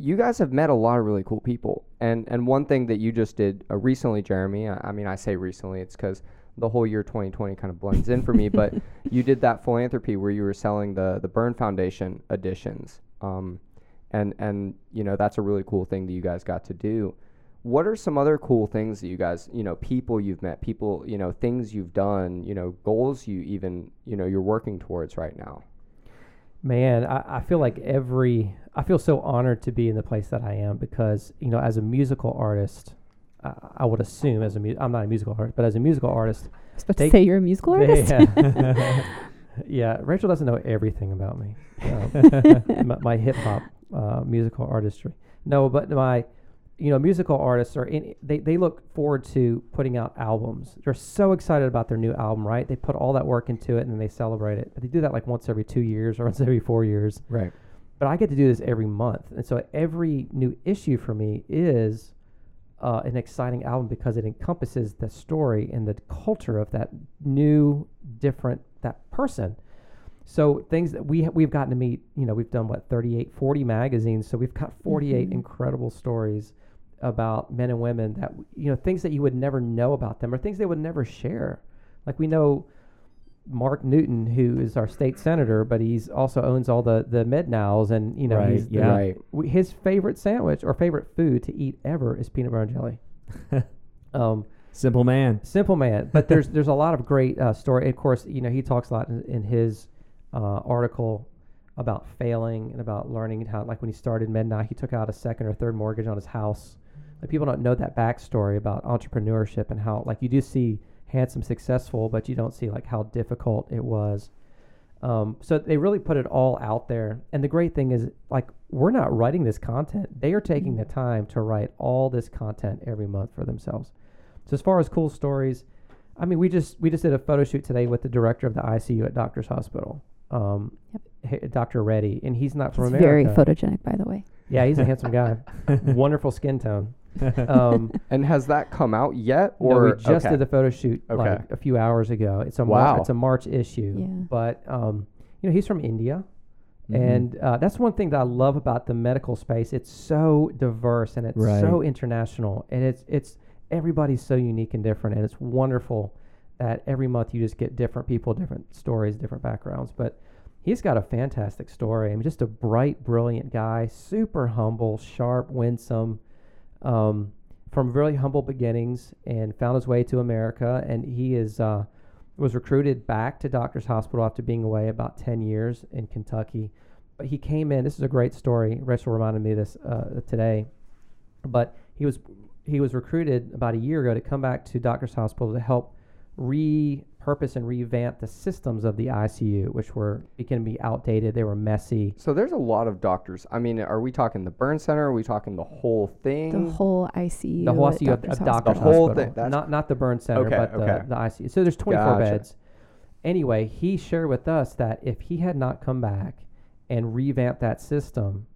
you guys have met a lot of really cool people, and and one thing that you just did uh, recently, Jeremy. I, I mean, I say recently, it's because the whole year 2020 kind of blends in for me, [laughs] but you did that philanthropy where you were selling the the Burn Foundation editions, um, and and you know that's a really cool thing that you guys got to do. What are some other cool things that you guys you know people you've met people you know things you've done you know goals you even you know you're working towards right now Man, I, I feel like every I feel so honored to be in the place that I am because you know as a musical artist, uh, I would assume as a mu- I'm not a musical artist, but as a musical artist, I was about They- to say you're a musical they- artist. [laughs] yeah, Rachel doesn't know everything about me, [laughs] um, my, my hip hop uh, musical artistry. No, but my you know musical artists are in, they they look forward to putting out albums. They're so excited about their new album, right? They put all that work into it and then they celebrate it. But they do that like once every two years or [laughs] once every four years. right But I get to do this every month, and so every new issue for me is uh, an exciting album because it encompasses the story and the culture of that new, different that person. So things that we ha- we've gotten to meet, you know, we've done what 38, 40 magazines, so we've got 48 Mhm. incredible stories about men and women that you know things that you would never know about them or things they would never share. Like we know Mark Newton, who is our state senator, but he's also owns all the the MedNows, and you know Right, he's the- yeah. right his favorite sandwich or favorite food to eat ever is peanut butter and jelly. [laughs] um, Simple man. simple man, but there's there's a lot of great uh, story. Of course, you know he talks a lot in, in his uh, article about failing and about learning how, like when he started MedNow, he took out a second or third mortgage on his house. Like people don't know that backstory about entrepreneurship and how like you do see handsome successful, but you don't see like how difficult it was. Um, so they really put it all out there. And the great thing is, like, we're not writing this content. They are taking the time to write all this content every month for themselves. So as far as cool stories, I mean, we just we just did a photo shoot today with the director of the ICU at Doctors Hospital, um, Yep. Dr. Reddy, and he's not from He's America. very photogenic, by the way. Yeah, he's a handsome guy. [laughs] Wonderful skin tone. [laughs] Um, and has that come out yet no, or we just okay. did the photo shoot Okay. like a few hours ago. It's a Wow. Mar- it's a March issue, Yeah. but um, you know he's from India, Mhm. and uh, that's one thing that I love about the medical space. It's so diverse and it's Right. so international, and it's it's everybody's so unique and different, and it's wonderful that every month you just get different people, different stories, different backgrounds. But he's got a fantastic story. I mean, just a bright, brilliant guy, super humble, sharp, winsome. Um, from really humble beginnings and found his way to America, and he is uh, was recruited back to Doctors Hospital after being away about ten years in Kentucky. But he came in. This is a great story. Rachel reminded me this uh, today. But he was he was recruited about a year ago to come back to Doctors Hospital to help repurpose and revamp the systems of the ICU, which were beginning to be outdated. They were messy. so there's a lot of doctors i mean are we talking the burn center are we talking the whole thing The whole ICU. the whole ICU of, Doctors of Hospital. Doctors The whole Hospital, thing, that's- not not the burn center, Okay, but the, okay. the ICU. So there's 24 Gotcha. beds. Anyway, he shared with us that if he had not come back and revamped that system,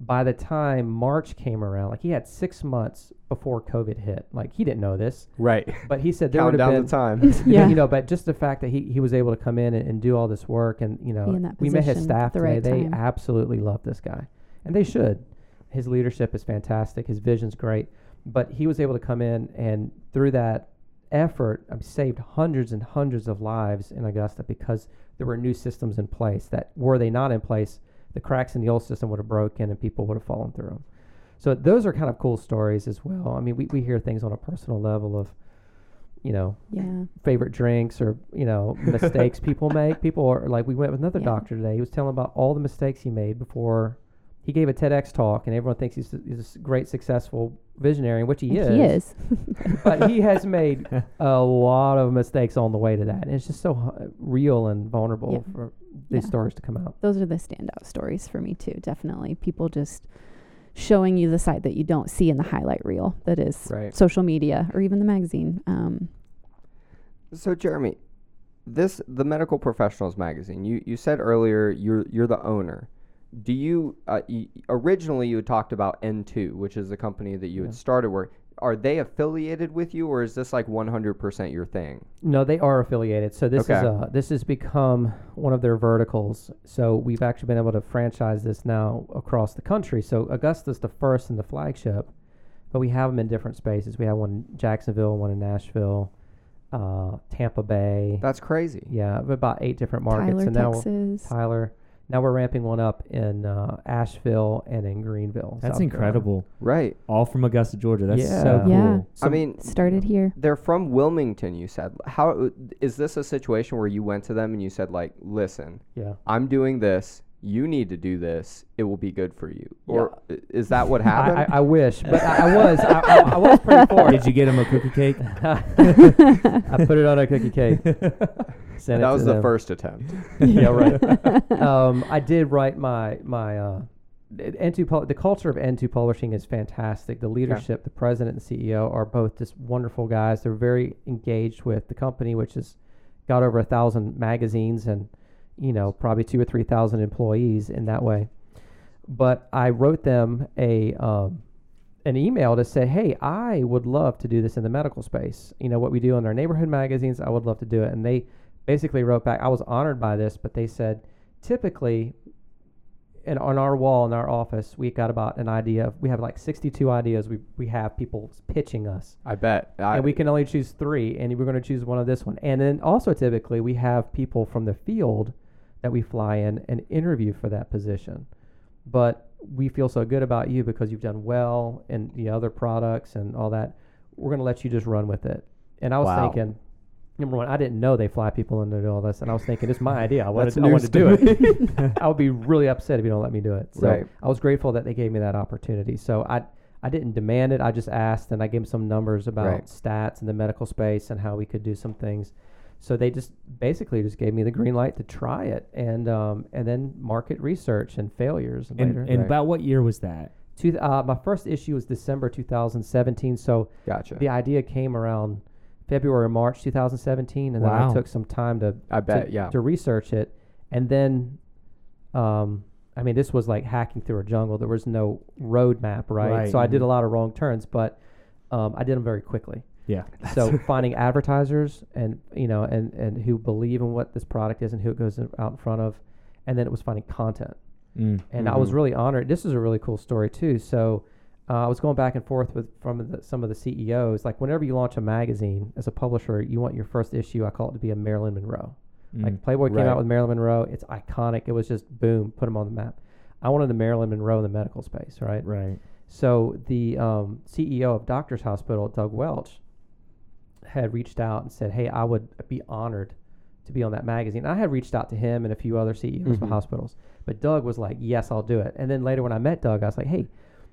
by the time March came around, like he had six months before COVID hit. Like he didn't know this, right but he said [laughs] there count would have down been the time [laughs] Yeah. you know, but just the fact that he, he was able to come in and, and do all this work, and you know, Be in that we met his staff the today. right they time. absolutely love this guy, and they should. his leadership is fantastic. His vision's great, but he was able to come in and through that effort, um, saved hundreds and hundreds of lives in Augusta because there were new systems in place that were they not in place, the cracks in the old system would have broken and people would have fallen through them. So those are kind of cool stories as well. I mean, we, we hear things on a personal level of, you know, Yeah. favorite drinks or you know [laughs] mistakes people make. People are like, we went with another Yeah. doctor today. He was telling about all the mistakes he made before he gave a TEDx talk, and everyone thinks he's, he's a great, successful visionary, which he is. He is. [laughs] but he has made [laughs] a lot of mistakes on the way to that, and it's just so hu- real and vulnerable Yeah. for these Yeah. stories to come out. Those are the standout stories for me too. Definitely, people just showing you the side that you don't see in the highlight reel that is Right. social media or even the magazine. Um, So Jeremy, this the Medical Professionals magazine. You you said earlier you're you're the owner. Do you uh, y- originally you had talked about N2, which is the company that you had started where are they affiliated with you or is this like 100% your thing? No, they are affiliated. So this is Okay. uh this has become one of their verticals. So we've actually been able to franchise this now across the country. So Augusta's the first and the flagship, but we have them in different spaces. We have one in Jacksonville, one in Nashville, uh, Tampa Bay. That's crazy. yeah, about eight different markets. Tyler, and now we're- Texas. Tyler. Now we're ramping one up in uh, Asheville and in Greenville. That's South Carolina. incredible. Right. All from Augusta, Georgia. That's Yeah. so cool. Yeah. I mean, Started here. they're from Wilmington, you said. How is this a situation where you went to them and you said like, "Listen, Yeah. I'm doing this. You need to do this. It will be good for you." Or i- is that what [laughs] happened? I, I, I wish, but I, I [laughs] was. I, I, I was pretty [laughs] for Did you get him a cookie cake? I put it on a cookie cake. Sent it that to was the them. first attempt. yeah, right. um, I did write my my uh, N2 pub- the culture of N2 Publishing is fantastic. The leadership, the president and CEO are both just wonderful guys. They're very engaged with the company, which has got over a thousand magazines and you know probably two or three thousand employees in that way. But I wrote them a um, an email to say, hey, I would love to do this in the medical space. You know what we do in our neighborhood magazines. I would love to do it, and they basically wrote back. I was honored by this, but they said typically and on our wall in our office, we got about an idea of we have like 62 ideas. We we have people pitching us, I bet. I, and we can only choose three, and we're going to choose one of this one. And then also typically we have people from the field that we fly in and interview for that position. But we feel so good about you because you've done well in the other products and all that. We're going to let you just run with it. And I was Wow. thinking, number one, I didn't know they fly people into all this, and I was thinking it's my [laughs] idea. I wanted, to, I wanted to do it. [laughs] [laughs] I would be really upset if you don't let me do it. So Right. I was grateful that they gave me that opportunity. So I I didn't demand it. I just asked, and I gave them some numbers about Right. stats in the medical space and how we could do some things. So they just basically just gave me the green light to try it, and um, and then market research and failures And, later. and Right. about what year was that? Two, uh, my first issue was December 2017. So Gotcha. the idea came around February or March 2017, and then I took some time to I bet. to, yeah. to research it, and then, um, I mean, this was like hacking through a jungle. There was no roadmap, right? Right. So I did a lot of wrong turns, but um, I did them very quickly. Yeah. So [laughs] finding advertisers and you know and and who believe in what this product is and who it goes in- out in front of, and then it was finding content. Mm. And I was Mhm. really honored. This is a really cool story too. So. Uh, I was going back and forth with from the, some of the CEOs. Like whenever you launch a magazine as a publisher, you want your first issue. I call it to be a Marilyn Monroe. Mm. Like Playboy came out with Marilyn Monroe. It's iconic. It was just boom, put them on the map. I wanted the Marilyn Monroe in the medical space, right? right. So the um, CEO of Doctors Hospital, Doug Welch, had reached out and said, "Hey, I would be honored to be on that magazine." I had reached out to him and a few other CEOs Mhm. of hospitals, but Doug was like, "Yes, I'll do it." And then later, when I met Doug, I was like, "Hey."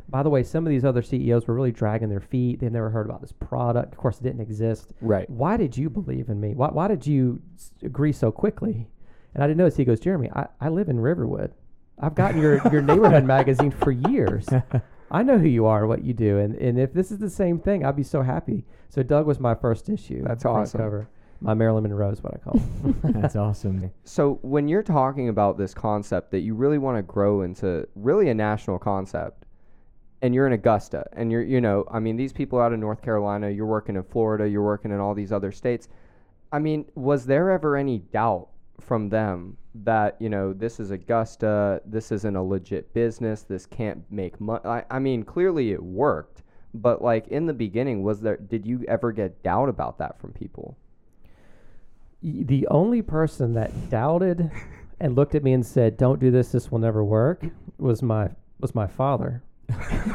By the way, some of these other CEOs were really dragging their feet. They'd never heard about this product. Of course, it didn't exist right. why did you believe in me? Why, why did you s- agree so quickly? And I didn't notice. He goes, Jeremy, I, I live in Riverwood. I've gotten your, your neighborhood [laughs] magazine for years. [laughs] I know who you are and what you do. And, and if this is the same thing, I'd be so happy. So Doug was my first issue. That's front awesome. Cover. My Marilyn Monroe is what I call it. [laughs] That's awesome. So when you're talking about this concept that you really want to grow into really a national concept, and you're in Augusta, and you're you know, I mean, these people out in North Carolina, you're working in Florida, you're working in all these other states. I mean, was there ever any doubt from them that you know this is Augusta, this isn't a legit business, this can't make money. I, I mean, clearly it worked, but like in the beginning, was there? Did you ever get doubt about that from people? The only person that doubted and looked at me and said, "Don't do this. This will never work," was my was my father,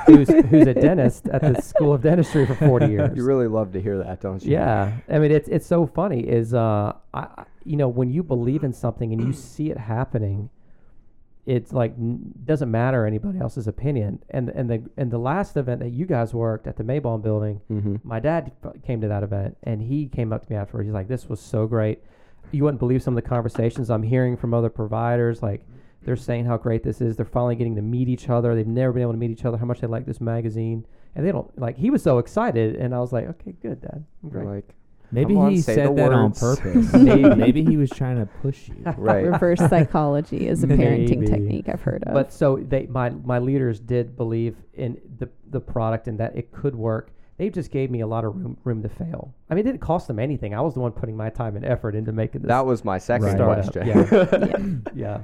who's who's a dentist at the School of Dentistry for forty [laughs] years. You really love to hear that, don't you? Yeah, I mean it's it's so funny. Is uh, I you know when you believe in something and you [clears throat] see it happening, it's like n- doesn't matter anybody else's opinion. And and the and the last event that you guys worked at the Maybon building, Mm-hmm. my dad came to that event and he came up to me afterwards. He's like, "This was so great. You wouldn't believe some of the conversations I'm hearing from other providers. Like they're saying how great this is. They're finally getting to meet each other. They've never been able to meet each other. How much they like this magazine." And they don't like. He was so excited, and I was like, "Okay, good, Dad. I'm great." like, Maybe Come on, he say said that on purpose. [laughs] Maybe. Maybe he was trying to push you. [laughs] right. Reverse psychology is a [laughs] parenting Maybe. technique I've heard of. But so they my my leaders did believe in the the product and that it could work. They just gave me a lot of room room to fail. I mean, it didn't cost them anything. I was the one putting my time and effort into making this. That was my second Right. question. Startup, yeah. yeah.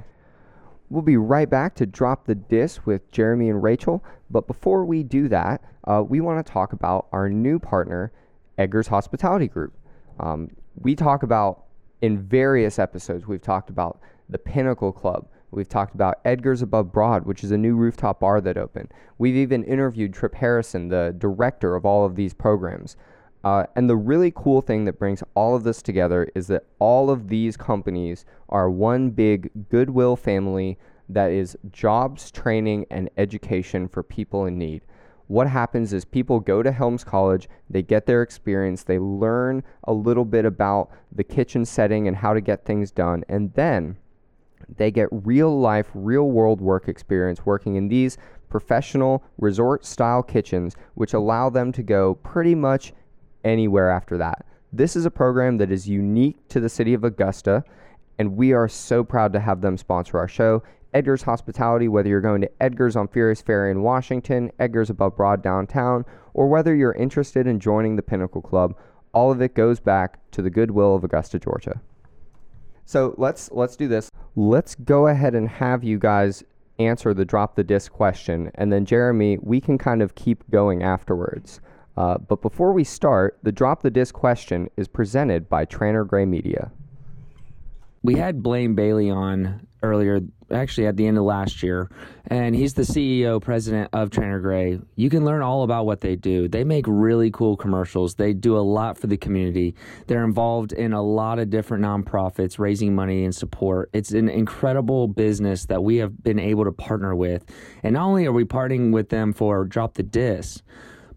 We'll be right back to drop the dis with Jeremy and Rachel. But before we do that, uh, we want to talk about our new partner, Edgar's Hospitality Group. Um, we talk about in various episodes. We've talked about the Pinnacle Club. We've talked about Edgar's Above Broad, which is a new rooftop bar that opened. We've even interviewed Trip Harrison, the director of all of these programs. Uh, and the really cool thing that brings all of this together is that all of these companies are one big goodwill family that is jobs, training, and education for people in need. What happens is people go to Helms College, they get their experience, they learn a little bit about the kitchen setting and how to get things done, and then they get real life, real world work experience working in these professional resort style kitchens, which allow them to go pretty much anywhere after that. This is a program that is unique to the city of Augusta, and we are so proud to have them sponsor our show. Edgar's Hospitality, whether you're going to Edgar's on Furys Ferry in Washington, Edgar's above Broad downtown, or whether you're interested in joining the Pinnacle Club, all of it goes back to the goodwill of Augusta, Georgia. So let's let's do this. Let's go ahead and have you guys answer the drop the dis question, and then Jeremy, we can kind of keep going afterwards. Uh, but before we start, the drop the dis question is presented by Tranter Grey Media. we had Blaine Bailey on earlier, actually at the end of last year, and he's the CEO, president of Tranter Grey. You can learn all about what they do. They make really cool commercials. They do a lot for the community. They're involved in a lot of different nonprofits, raising money and support. It's an incredible business that we have been able to partner with. And not only are we partnering with them for Drop the Dis,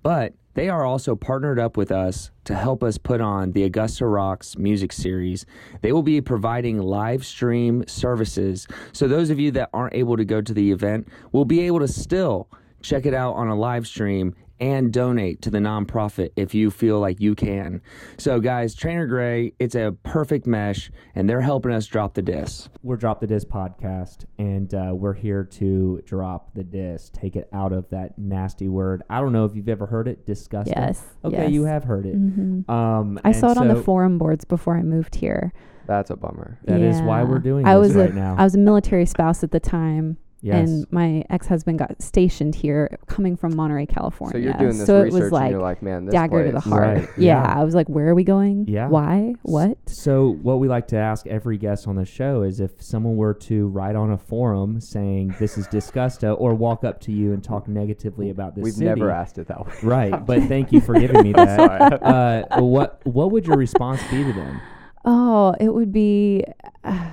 but they are also partnered up with us to help us put on the Augusta Rocks music series. They will be providing live stream services. So, those of you that aren't able to go to the event will be able to still check it out on a live stream and donate to the nonprofit if you feel like you can. So, guys, Tranter Grey, it's a perfect mesh, and they're helping us drop the dis. We're Drop the Dis podcast, and uh, we're here to drop the dis, take it out of that nasty word. I don't know if you've ever heard it, disgusting. yes. Okay, you have heard it. Mhm. Um, I saw it on the forum boards before I moved here. That's a bummer. That is why we're doing I this was right a, now. I was a military spouse at the time, yes. and my ex-husband got stationed here, coming from Monterey, California. So you're doing this So it was like and you're like, man, this dagger to the heart. Right, Yeah. yeah. I was like, where are we going? Yeah. Why? What? So, what we like to ask every guest on the show is if someone were to write on a forum saying this is disgusta, or walk up to you and talk negatively about this We've city. never asked it that way. Right, [laughs] but thank you for giving me [laughs] that. Uh, what what would your response be to them? Oh, it would be, uh,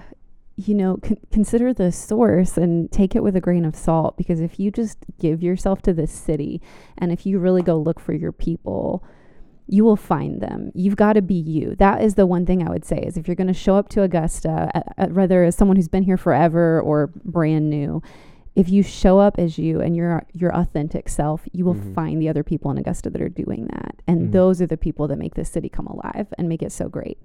you know, con- consider the source and take it with a grain of salt because if you just give yourself to this city and if you really go look for your people, you will find them. You've got to be you. That is the one thing I would say is if you're going to show up to Augusta, uh, uh, whether as someone who's been here forever or brand new, if you show up as you and your your authentic self, you will Mhm. find the other people in Augusta that are doing that, and Mhm. those are the people that make this city come alive and make it so great.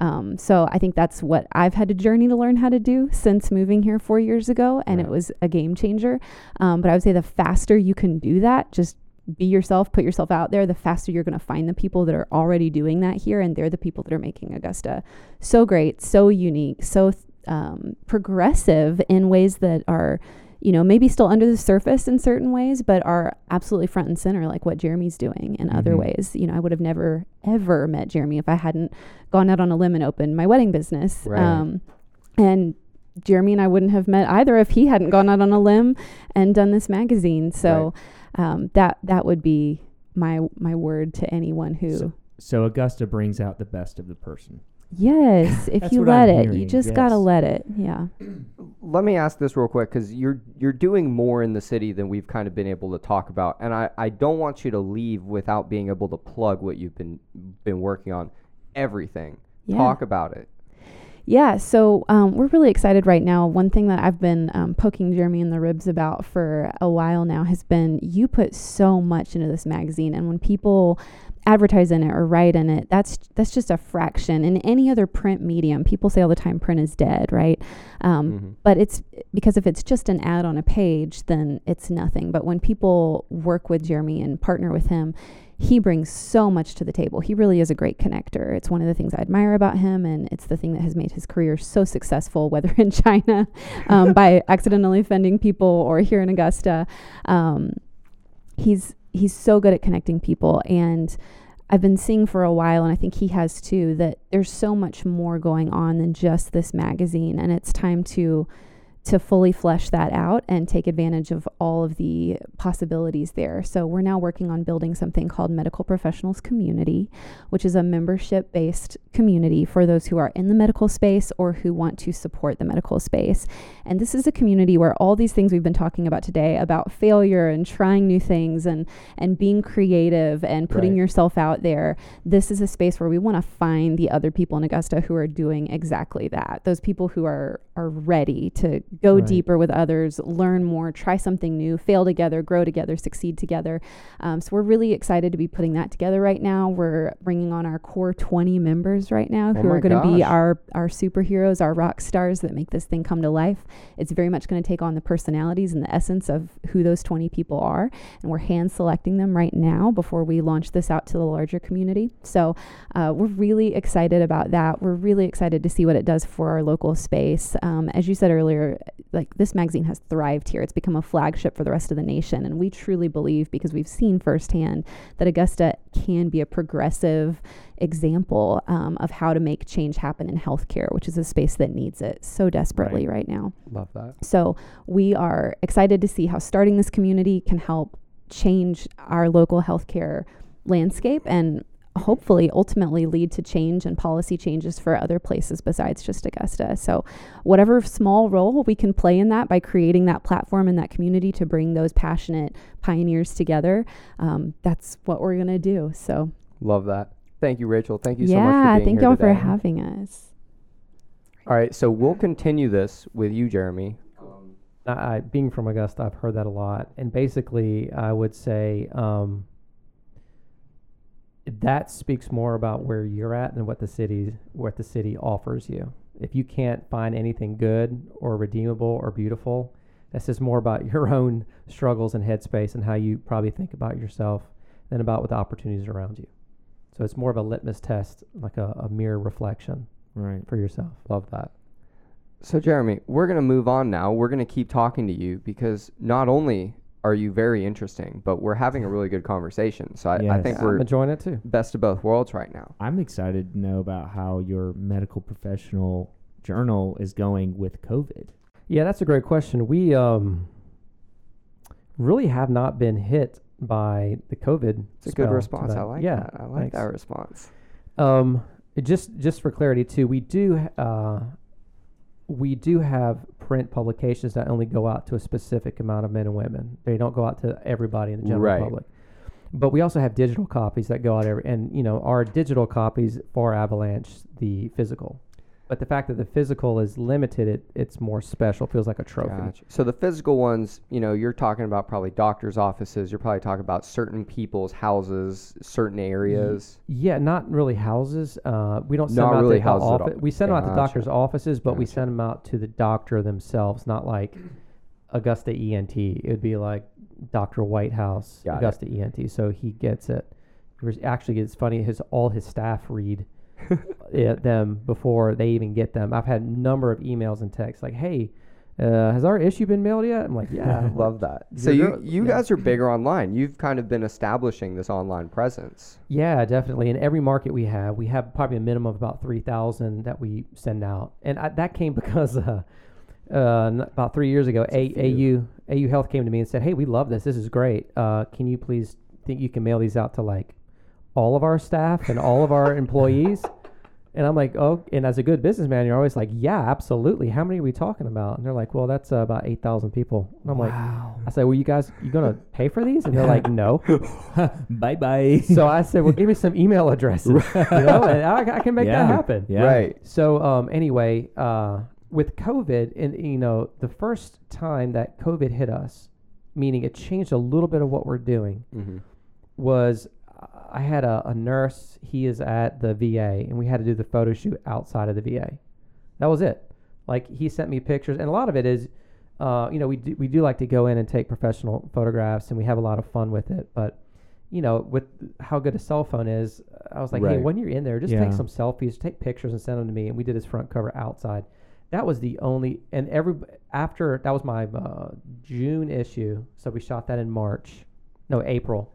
Um, so I think that's what I've had a journey to learn how to do since moving here four years ago, and it was a game changer. Um, but I would say the faster you can do that, just be yourself, put yourself out there, the faster you're going to find the people that are already doing that here. And they're the people that are making Augusta so great, so unique, so um, progressive in ways that are, you know, maybe still under the surface in certain ways, but are absolutely front and center, like what Jeremy's doing in other Mhm. ways. You know, I would have never, ever met Jeremy if I hadn't gone out on a limb and opened my wedding business. Right. Um, and Jeremy and I wouldn't have met either if he hadn't gone out on a limb and done this magazine. So um, that that would be my my word to anyone who So- So Augusta brings out the best of the person. Yes, if That's you what let I'm it, you hearing, just gotta yes. let it. Yeah. [clears throat] Let me ask this real quick because you're you're doing more in the city than we've kind of been able to talk about, and I, I don't want you to leave without being able to plug what you've been been working on. Everything. Yeah. Talk about it. Yeah, so um, we're really excited right now. One thing that I've been um, poking Jeremy in the ribs about for a while now has been you put so much into this magazine, and when people advertise in it or write in it, that's that's just a fraction. In any other print medium, people say all the time print is dead, right? Um, Mhm. But it's because if it's just an ad on a page, then it's nothing. But when people work with Jeremy and partner with him, he brings so much to the table. He really is a great connector. It's one of the things I admire about him, and it's the thing that has made his career so successful, whether in China [laughs] um, by accidentally offending people or here in Augusta. Um, he's he's so good at connecting people, and I've been seeing for a while, and I think he has too, that there's so much more going on than just this magazine, and it's time to to fully flesh that out and take advantage of all of the possibilities there. So we're now working on building something called Medical Professionals Community, which is a membership based community for those who are in the medical space or who want to support the medical space. And this is a community where all these things we've been talking about today about failure and trying new things and and being creative and putting Right. yourself out there, this is a space where we want to find the other people in Augusta who are doing exactly that. Those people who are are ready to go Right. deeper with others, learn more, try something new, fail together, grow together, succeed together. Um, so we're really excited to be putting that together right now. We're bringing on our core 20 members right now Oh who are going to be our our superheroes, our rock stars that make this thing come to life. It's very much going to take on the personalities and the essence of who those 20 people are, and we're hand selecting them right now before we launch this out to the larger community. So uh, we're really excited about that. We're really excited to see what it does for our local space. Um, as you said earlier, like this magazine has thrived here. It's become a flagship for the rest of the nation, and we truly believe because we've seen firsthand that Augusta can be a progressive example um, of how to make change happen in healthcare, which is a space that needs it so desperately right now. Love that. So we are excited to see how starting this community can help change our local healthcare landscape and hopefully ultimately lead to change and policy changes for other places besides just Augusta. So whatever small role we can play in that by creating that platform and that community to bring those passionate pioneers together, um, that's what we're going to do. So Love that. Thank you, Rachel. Thank you so much yeah, for being thank here y'all for having us. All right, so we'll continue this with you, Jeremy. I, I- being from Augusta, I've heard that a lot, and basically, I would say um, that speaks more about where you're at than what the city what the city offers you. If you can't find anything good or redeemable or beautiful, that's just more about [laughs] your own struggles and headspace and how you probably think about yourself than about what the opportunities around you. So it's more of a litmus test, like a, a mirror reflection Right. for yourself. Love that. So, Jeremy, we're going to move on now. We're going to keep talking to you because not only are you very interesting, but we're having a really good conversation. So, I, I Yes. think I'm we're enjoying it too. best of both worlds right now. I'm excited to know about how your medical professional journal is going with COVID. Yeah, that's a great question. We um, really have not been hit by the COVID. It's a good response. I like yeah, that. I like thanks. that response. Um, just just for clarity too, we do uh, we do have print publications that only go out to a specific amount of men and women. They don't go out to everybody in the general Right. public. But we also have digital copies that go out every, and you know our digital copies far avalanche the physical. But the fact that the physical is limited, it it's more special. Feels like a trophy. Gotcha. So the physical ones, you know, you're talking about probably doctors' offices. You're probably talking about certain people's houses, certain areas. Yeah, not really houses. Uh, we don't send Not them out really to houses at office. all. We send them out to doctors' offices, but we send them out to the doctor themselves. Not like Augusta ENT. It would be like Dr. Whitehouse, Got it. Augusta ENT, so he gets it. Actually, it's funny. His all his staff read [laughs] it, them before they even get them. I've had a number of emails and texts like, "Hey, uh, has our issue been mailed yet?" I'm like, "Yeah." [laughs] Love that. So you you yeah. guys are bigger online. You've kind of been establishing this online presence. Yeah, definitely. In every market we have, we have probably a minimum of about three thousand that we send out, and I, that came [laughs] because uh, uh, about three years ago, a, AU AU Health came to me and said, "Hey, we love this. This is great. Uh, can you please think you can mail these out to like all of our staff and all of our [laughs] employees?" And I'm like, oh, and as a good businessman, you're always like, yeah, absolutely. How many are we talking about? And they're like, well, that's uh, about eight thousand people. And I'm like. I said, well, you guys, you gonna pay for these? And they're like, no. [laughs] bye bye. So I said, well, give me some email addresses, [laughs] you know, and I, I can make Yeah. that happen. Yeah. Right. So um, anyway, uh, with COVID, and you know, the first time that COVID hit us, meaning it changed a little bit of what we're doing, Mm-hmm. was I had a, a nurse. He is at the VA, and we had to do the photo shoot outside of the VA. That was it. Like he sent me pictures, and a lot of it is, uh, you know, we do, we do like to go in and take professional photographs, and we have a lot of fun with it. But you know, with how good a cell phone is, I was like, hey, when you're in there, just Yeah. take some selfies, take pictures, and send them to me. And we did his front cover outside. That was the only, and every after that was my uh, June issue, so we shot that in March, no April.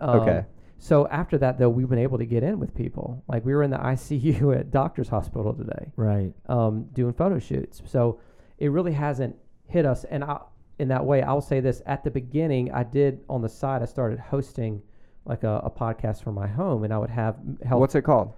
Um, Okay. So after that, though, we've been able to get in with people. Like we were in the ICU [laughs] at Doctor's Hospital today, Right. um, doing photo shoots. So it really hasn't hit us. And I, in that way, I'll say this: at the beginning, I did on the side. I started hosting like a, a podcast from my home, and I would have health. What's it called?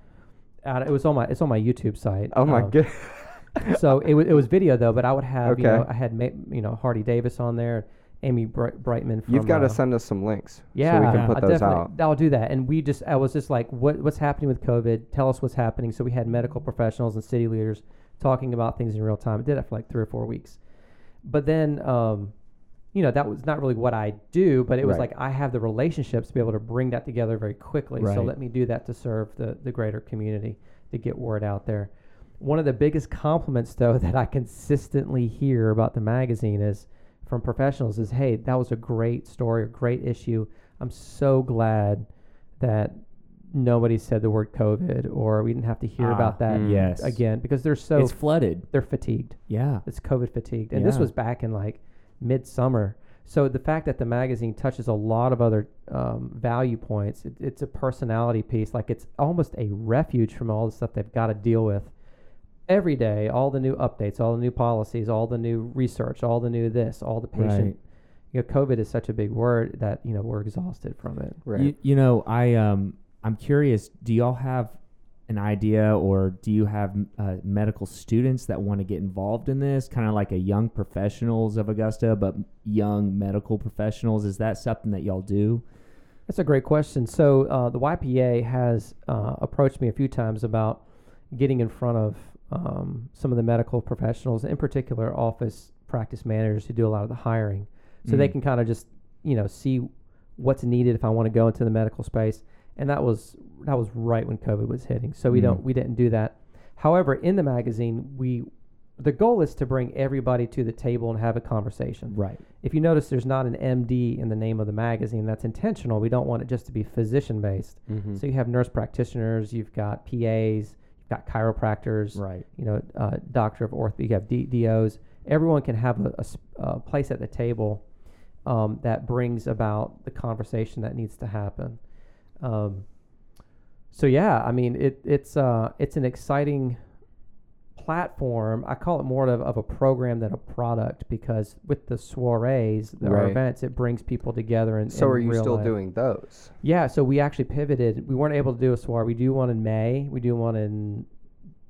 uh, it was on my it's on my YouTube site. Oh my Um, god. [laughs] so it was it was video though, but I would have you Okay. know I had ma- you know Hardy Davis on there, Amy Bright- Brightman. From, You've got to uh, send us some links. yeah, So we can put I those out. I'll do that. And we just, I was just like, what, what's happening with COVID? Tell us what's happening. So we had medical professionals and city leaders talking about things in real time. I did it for like three or four weeks. But then, um, you know, that was not really what I do, but it was Right. like I have the relationships to be able to bring that together very quickly. So let me do that to serve the, the greater community, to get word out there. One of the biggest compliments, though, [laughs] that I consistently hear about the magazine is from professionals is, hey, that was a great story, a great issue. I'm so glad that nobody said the word COVID or we didn't have to hear Ah, about that mm. Yes. again because they're so it's flooded. they're fatigued. Yeah. It's COVID fatigued, and this was back in like midsummer. So the fact that the magazine touches a lot of other um, value points, it, it's a personality piece. Like it's almost a refuge from all the stuff they've got to deal with every day. All the new updates, all the new policies, all the new research, all the new this, all the patient. Right. You know, COVID is such a big word that you know we're exhausted from it. Right. You, you know, I um, I'm curious. Do y'all have an idea, or do you have uh, medical students that want to get involved in this? Kind of like a young professionals of Augusta, but young medical professionals. Is that something that y'all do? That's a great question. So uh, the YPA has uh, approached me a few times about getting in front of um, some of the medical professionals, in particular office practice managers who do a lot of the hiring, so they Mm. can kind of just you know see what's needed if I want to go into the medical space. And that was that was right when COVID was hitting, so we Mm. don't we didn't do that. However, in the magazine, we the goal is to bring everybody to the table and have a conversation Right. if you notice there's not an MD in the name of the magazine, that's intentional. We don't want it just to be physician based. Mhm. So you have nurse practitioners, you've got PAs, got chiropractors, Right. you know, uh, doctor of ortho, you have D- DOs. Everyone can have a place at the table um, that brings about the conversation that needs to happen. Um, so yeah, I mean, it, it's uh, it's an exciting platform. I call it more of, of a program than a product because with the soirees, the, Right. events, it brings people together. And So are you still doing those? Yeah, so we actually pivoted. We weren't able to do a soiree. We do one in May. We do one in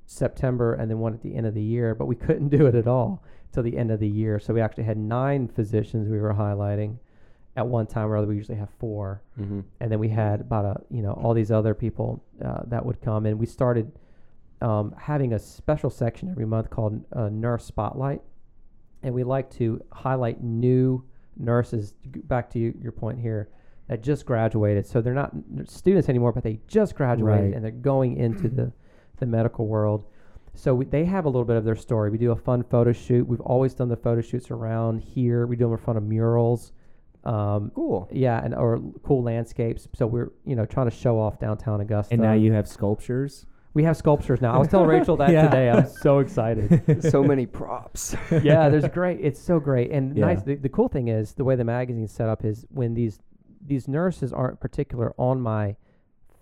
September, and then one at the end of the year. But we couldn't do it at all till the end of the year. So we actually had nine physicians we were highlighting at one time. Rather, we usually have four Mm-hmm. and then we had about a you know all these other people uh, that would come and we started um, having a special section every month called uh, nurse spotlight and we like to highlight new nurses back to you, your point here that just graduated so they're not students anymore but they just graduated Right. and they're going into the the medical world so we, they have a little bit of their story we do a fun photo shoot we've always done the photo shoots around here we do them in front of murals Um, Cool. yeah, and or cool landscapes. So we're you know trying to show off downtown Augusta. And now you have sculptures. We have sculptures now. I was telling Rachel that [laughs] Yeah. today. I'm so excited. [laughs] so many [laughs] props. yeah, there's great. It's so great and Yeah. nice. The, the cool thing is the way the magazine's set up is when these these nurses aren't particular on my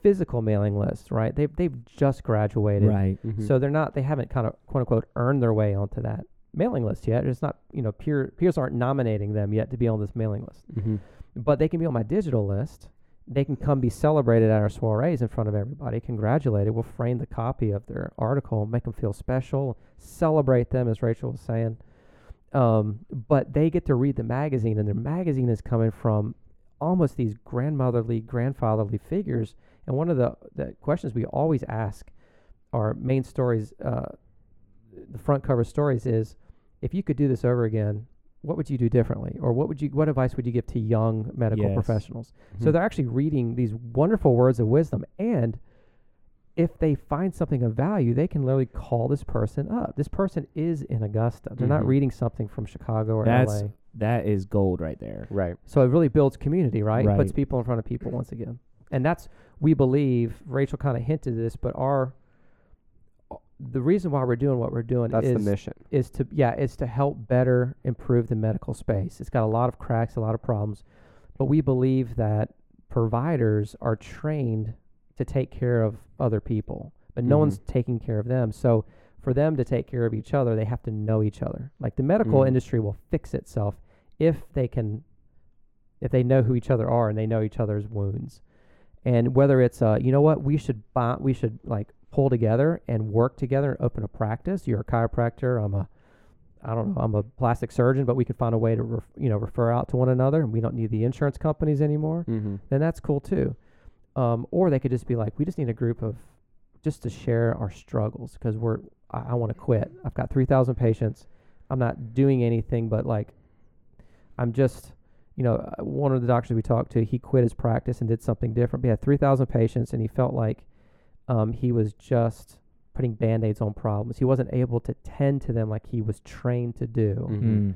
physical mailing list, right? They they've just graduated, Right. Mhm. so they're not. They haven't kind of quote unquote earned their way onto that mailing list yet. It's not you know peer peers aren't nominating them yet to be on this mailing list, Mhm. but they can be on my digital list. They can come be celebrated at our soirees in front of everybody, congratulated. We'll frame the copy of their article, make them feel special, celebrate them, as Rachel was saying. Um, but they get to read the magazine, and their magazine is coming from almost these grandmotherly, grandfatherly figures. And one of the, the questions we always ask our main stories, uh, the front cover stories, is if you could do this over again, what would you do differently, or what would you, what advice would you give to young medical Yes. professionals? So Mhm. they're actually reading these wonderful words of wisdom, and if they find something of value, they can literally call this person up. This person is in Augusta. They're not Mhm. reading something from Chicago or That's LA. that is gold right there. Right. So it really builds community, right? Puts people in front of people once again. And that's we believe. Rachel kind of hinted this, but our the reason why we're doing what we're doing That's is the mission. is to yeah is to help better improve the medical space. It's got a lot of cracks, a lot of problems, but we believe that providers are trained to take care of other people, but no Mhm. one's taking care of them. So for them to take care of each other, they have to know each other. Like the medical Mm. industry will fix itself if they can if they know who each other are and they know each other's wounds. And whether it's uh you know what, we should buy, we should like pull together and work together and open a practice. You're a chiropractor, I'm a I don't know, I'm a plastic surgeon, but we can find a way to ref, you know refer out to one another and we don't need the insurance companies anymore. Mm-hmm. Then that's cool too. Um, or they could just be like, we just need a group of just to share our struggles because we're I, I want to quit. I've got three thousand patients. I'm not doing anything but like I'm just you know uh, one of the doctors we talked to he quit his practice and did something different. He had three thousand patients and he felt like um, he was just putting band-aids on problems. He wasn't able to tend to them like he was trained to do Mhm. Mm.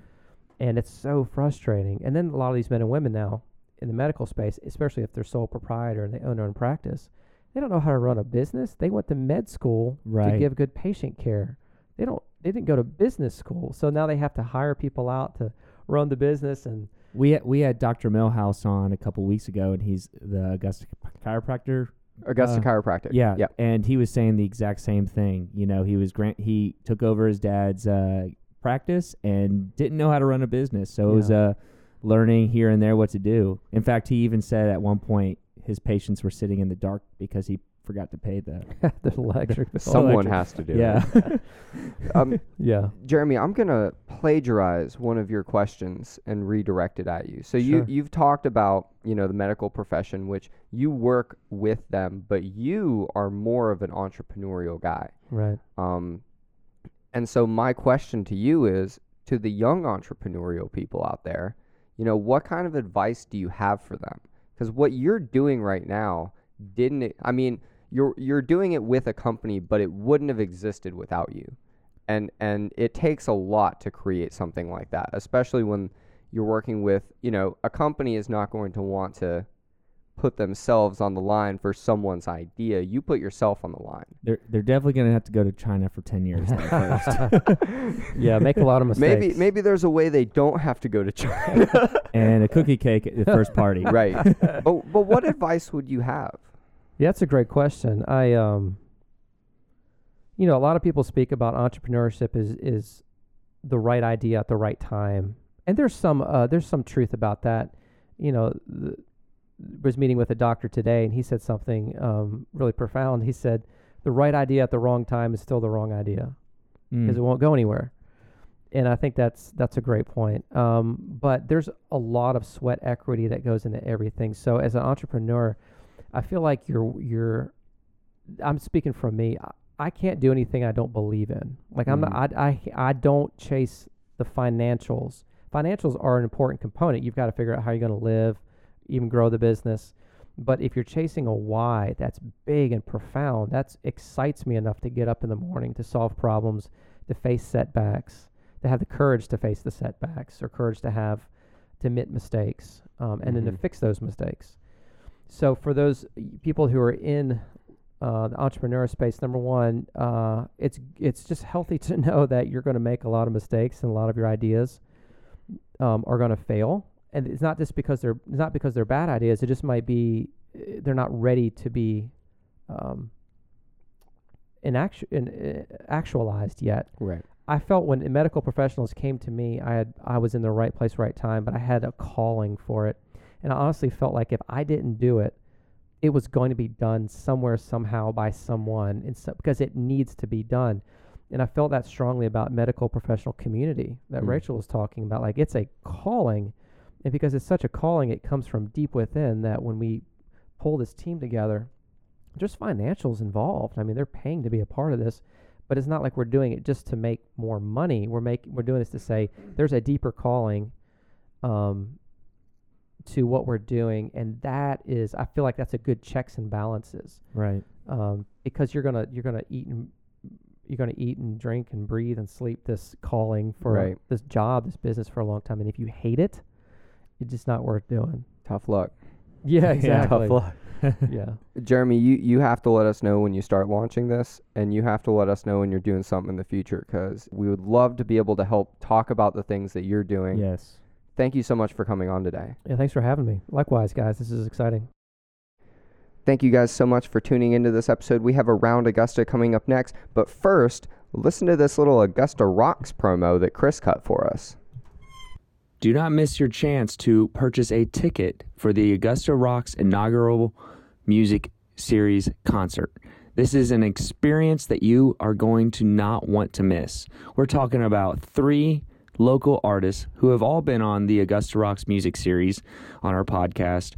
and it's so frustrating. And then a lot of these men and women now in the medical space, especially if they're sole proprietor and they own their own practice, they don't know how to run a business. They went to med school to give good patient care. They don't. They didn't go to business school, so now they have to hire people out to run the business. And We had, we had Dr. Millhouse on a couple weeks ago, and he's the Augusta chiropractor. Augusta Uh, Chiropractic. Yeah, Yeah. and he was saying the exact same thing. You know, he was grant he took over his dad's uh, practice and didn't know how to run a business, so it was uh, learning here and there what to do. In fact, he even said at one point his patients were sitting in the dark because he forgot to pay the. [laughs] the electric. bill. Someone electric- has to do yeah, it. [laughs] Um, yeah. Jeremy, I'm gonna plagiarize one of your questions and redirect it at you. So you Sure. you've talked about you know the medical profession, which you work with them, but you are more of an entrepreneurial guy. Right. Um, and so my question to you is to the young entrepreneurial people out there, you know, what kind of advice do you have for them? Because what you're doing right now didn't. I mean, you're you're doing it with a company, but it wouldn't have existed without you. And and it takes a lot to create something like that, especially when you're working with, you know, a company is not going to want to put themselves on the line for someone's idea. You put yourself on the line. they're they're definitely gonna have to go to China for ten years though, [laughs] first, [laughs] Yeah. Make a lot of [laughs] mistakes. Maybe maybe there's a way they don't have to go to China. and a cookie cake at the first party. right. But but what advice would you have? Yeah, that's a great question. I um you know, a lot of people speak about entrepreneurship is is the right idea at the right time. And there's some uh there's some truth about that. You know, the, was meeting with a doctor today and he said something um really profound. He said the right idea at the wrong time is still the wrong idea Mm. because it won't go anywhere. And I think that's that's a great point. Um, but there's a lot of sweat equity that goes into everything. So as an entrepreneur, I feel like you're you're. I'm speaking from me. I, I can't do anything I don't believe in. Like I'm not. I, I I don't chase the financials. Financials are an important component. You've got to figure out how you're going to live, even grow the business. But if you're chasing a why that's big and profound, that excites me enough to get up in the morning to solve problems, to face setbacks, to have the courage to face the setbacks, or courage to have to admit mistakes um, and then to Mhm. fix those mistakes. So for those people who are in uh, the entrepreneur space, number one, uh, it's it's just healthy [laughs] to know that you're going to make a lot of mistakes and a lot of your ideas um, are going to fail. And it's not just because they're it's not because they're bad ideas. It just might be uh, they're not ready to be um, in actu- in, uh, actualized yet. Right. I felt when medical professionals came to me, I had I was in the right place, right time, but I had a calling for it, and I honestly felt like if I didn't do it, it was going to be done somewhere, somehow, by someone, and so, because it needs to be done. And I felt that strongly about medical professional community that Mm. Rachel was talking about. Like it's a calling, and because it's such a calling, it comes from deep within. That when we pull this team together, there's financials involved. I mean, they're paying to be a part of this but it's not like we're doing it just to make more money. We're making we're doing this to say there's a deeper calling um, to what we're doing, and that is I feel like that's a good checks and balances Right. um, because you're gonna you're gonna eat and you're gonna eat and drink and breathe and sleep this calling for Right. this job, this business for a long time, and if you hate it, it's just not worth doing. Tough luck. [laughs] Yeah, [laughs] exactly. Tough luck. [laughs] yeah. Jeremy, you, you have to let us know when you start launching this, and you have to let us know when you're doing something in the future because we would love to be able to help talk about the things that you're doing. Yes. Thank you so much for coming on today. Yeah, thanks for having me. Likewise, guys. This is exciting. Thank you guys so much for tuning into this episode. We have a Around Augusta coming up next, but first, listen to this little Augusta Rocks promo that Chris cut for us. Do not miss your chance to purchase a ticket for the Augusta Rocks inaugural music series concert. This is an experience that you are going to not want to miss. We're talking about three local artists who have all been on the Augusta Rocks music series on our podcast.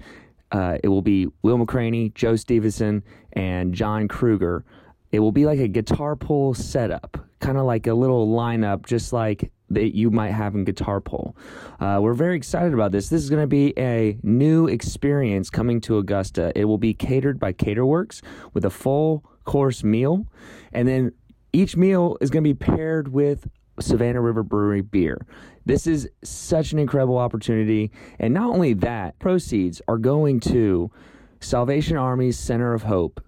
Uh, it will be Will McCraney, Joe Stevenson, and John Kruger. It will be like a guitar pull setup, kind of like a little lineup, just like that you might have in guitar pull. Uh, we're very excited about this. This is going to be a new experience coming to Augusta. It will be catered by Caterworks with a full course meal, and then each meal is going to be paired with Savannah River Brewery beer. This is such an incredible opportunity, and not only that, proceeds are going to Salvation Army's Center of Hope.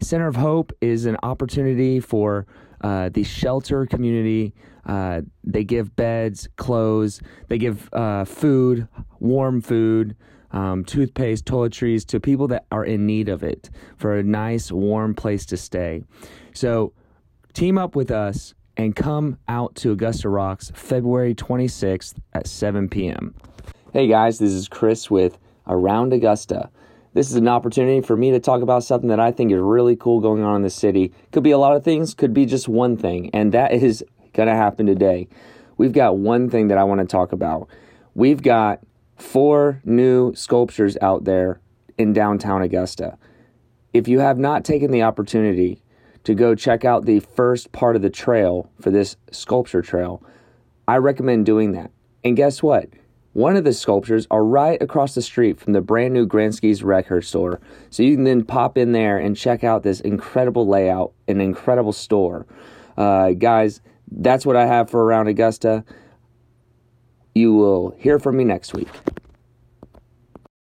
Center of Hope is an opportunity for uh, the shelter community. Uh, they give beds, clothes, they give uh, food, warm food, um, toothpaste, toiletries to people that are in need of it for a nice, warm place to stay. So team up with us and come out to Augusta Rocks February 26th at 7 p.m. Hey guys, this is Chris with Around Augusta. This is an opportunity for me to talk about something that I think is really cool going on in the city. Could be a lot of things, could be just one thing, and that [laughs] is going to happen today. We've got one thing that I want to talk about. We've got four new sculptures out there in downtown Augusta. If you have not taken the opportunity to go check out the first part of the trail for this sculpture trail, I recommend doing that. And guess what? One of the sculptures are right across the street from the brand new Gransky's record store. So you can then pop in there and check out this incredible layout, an incredible store. Uh, guys, that's what I have for Around Augusta. You will hear from me next week.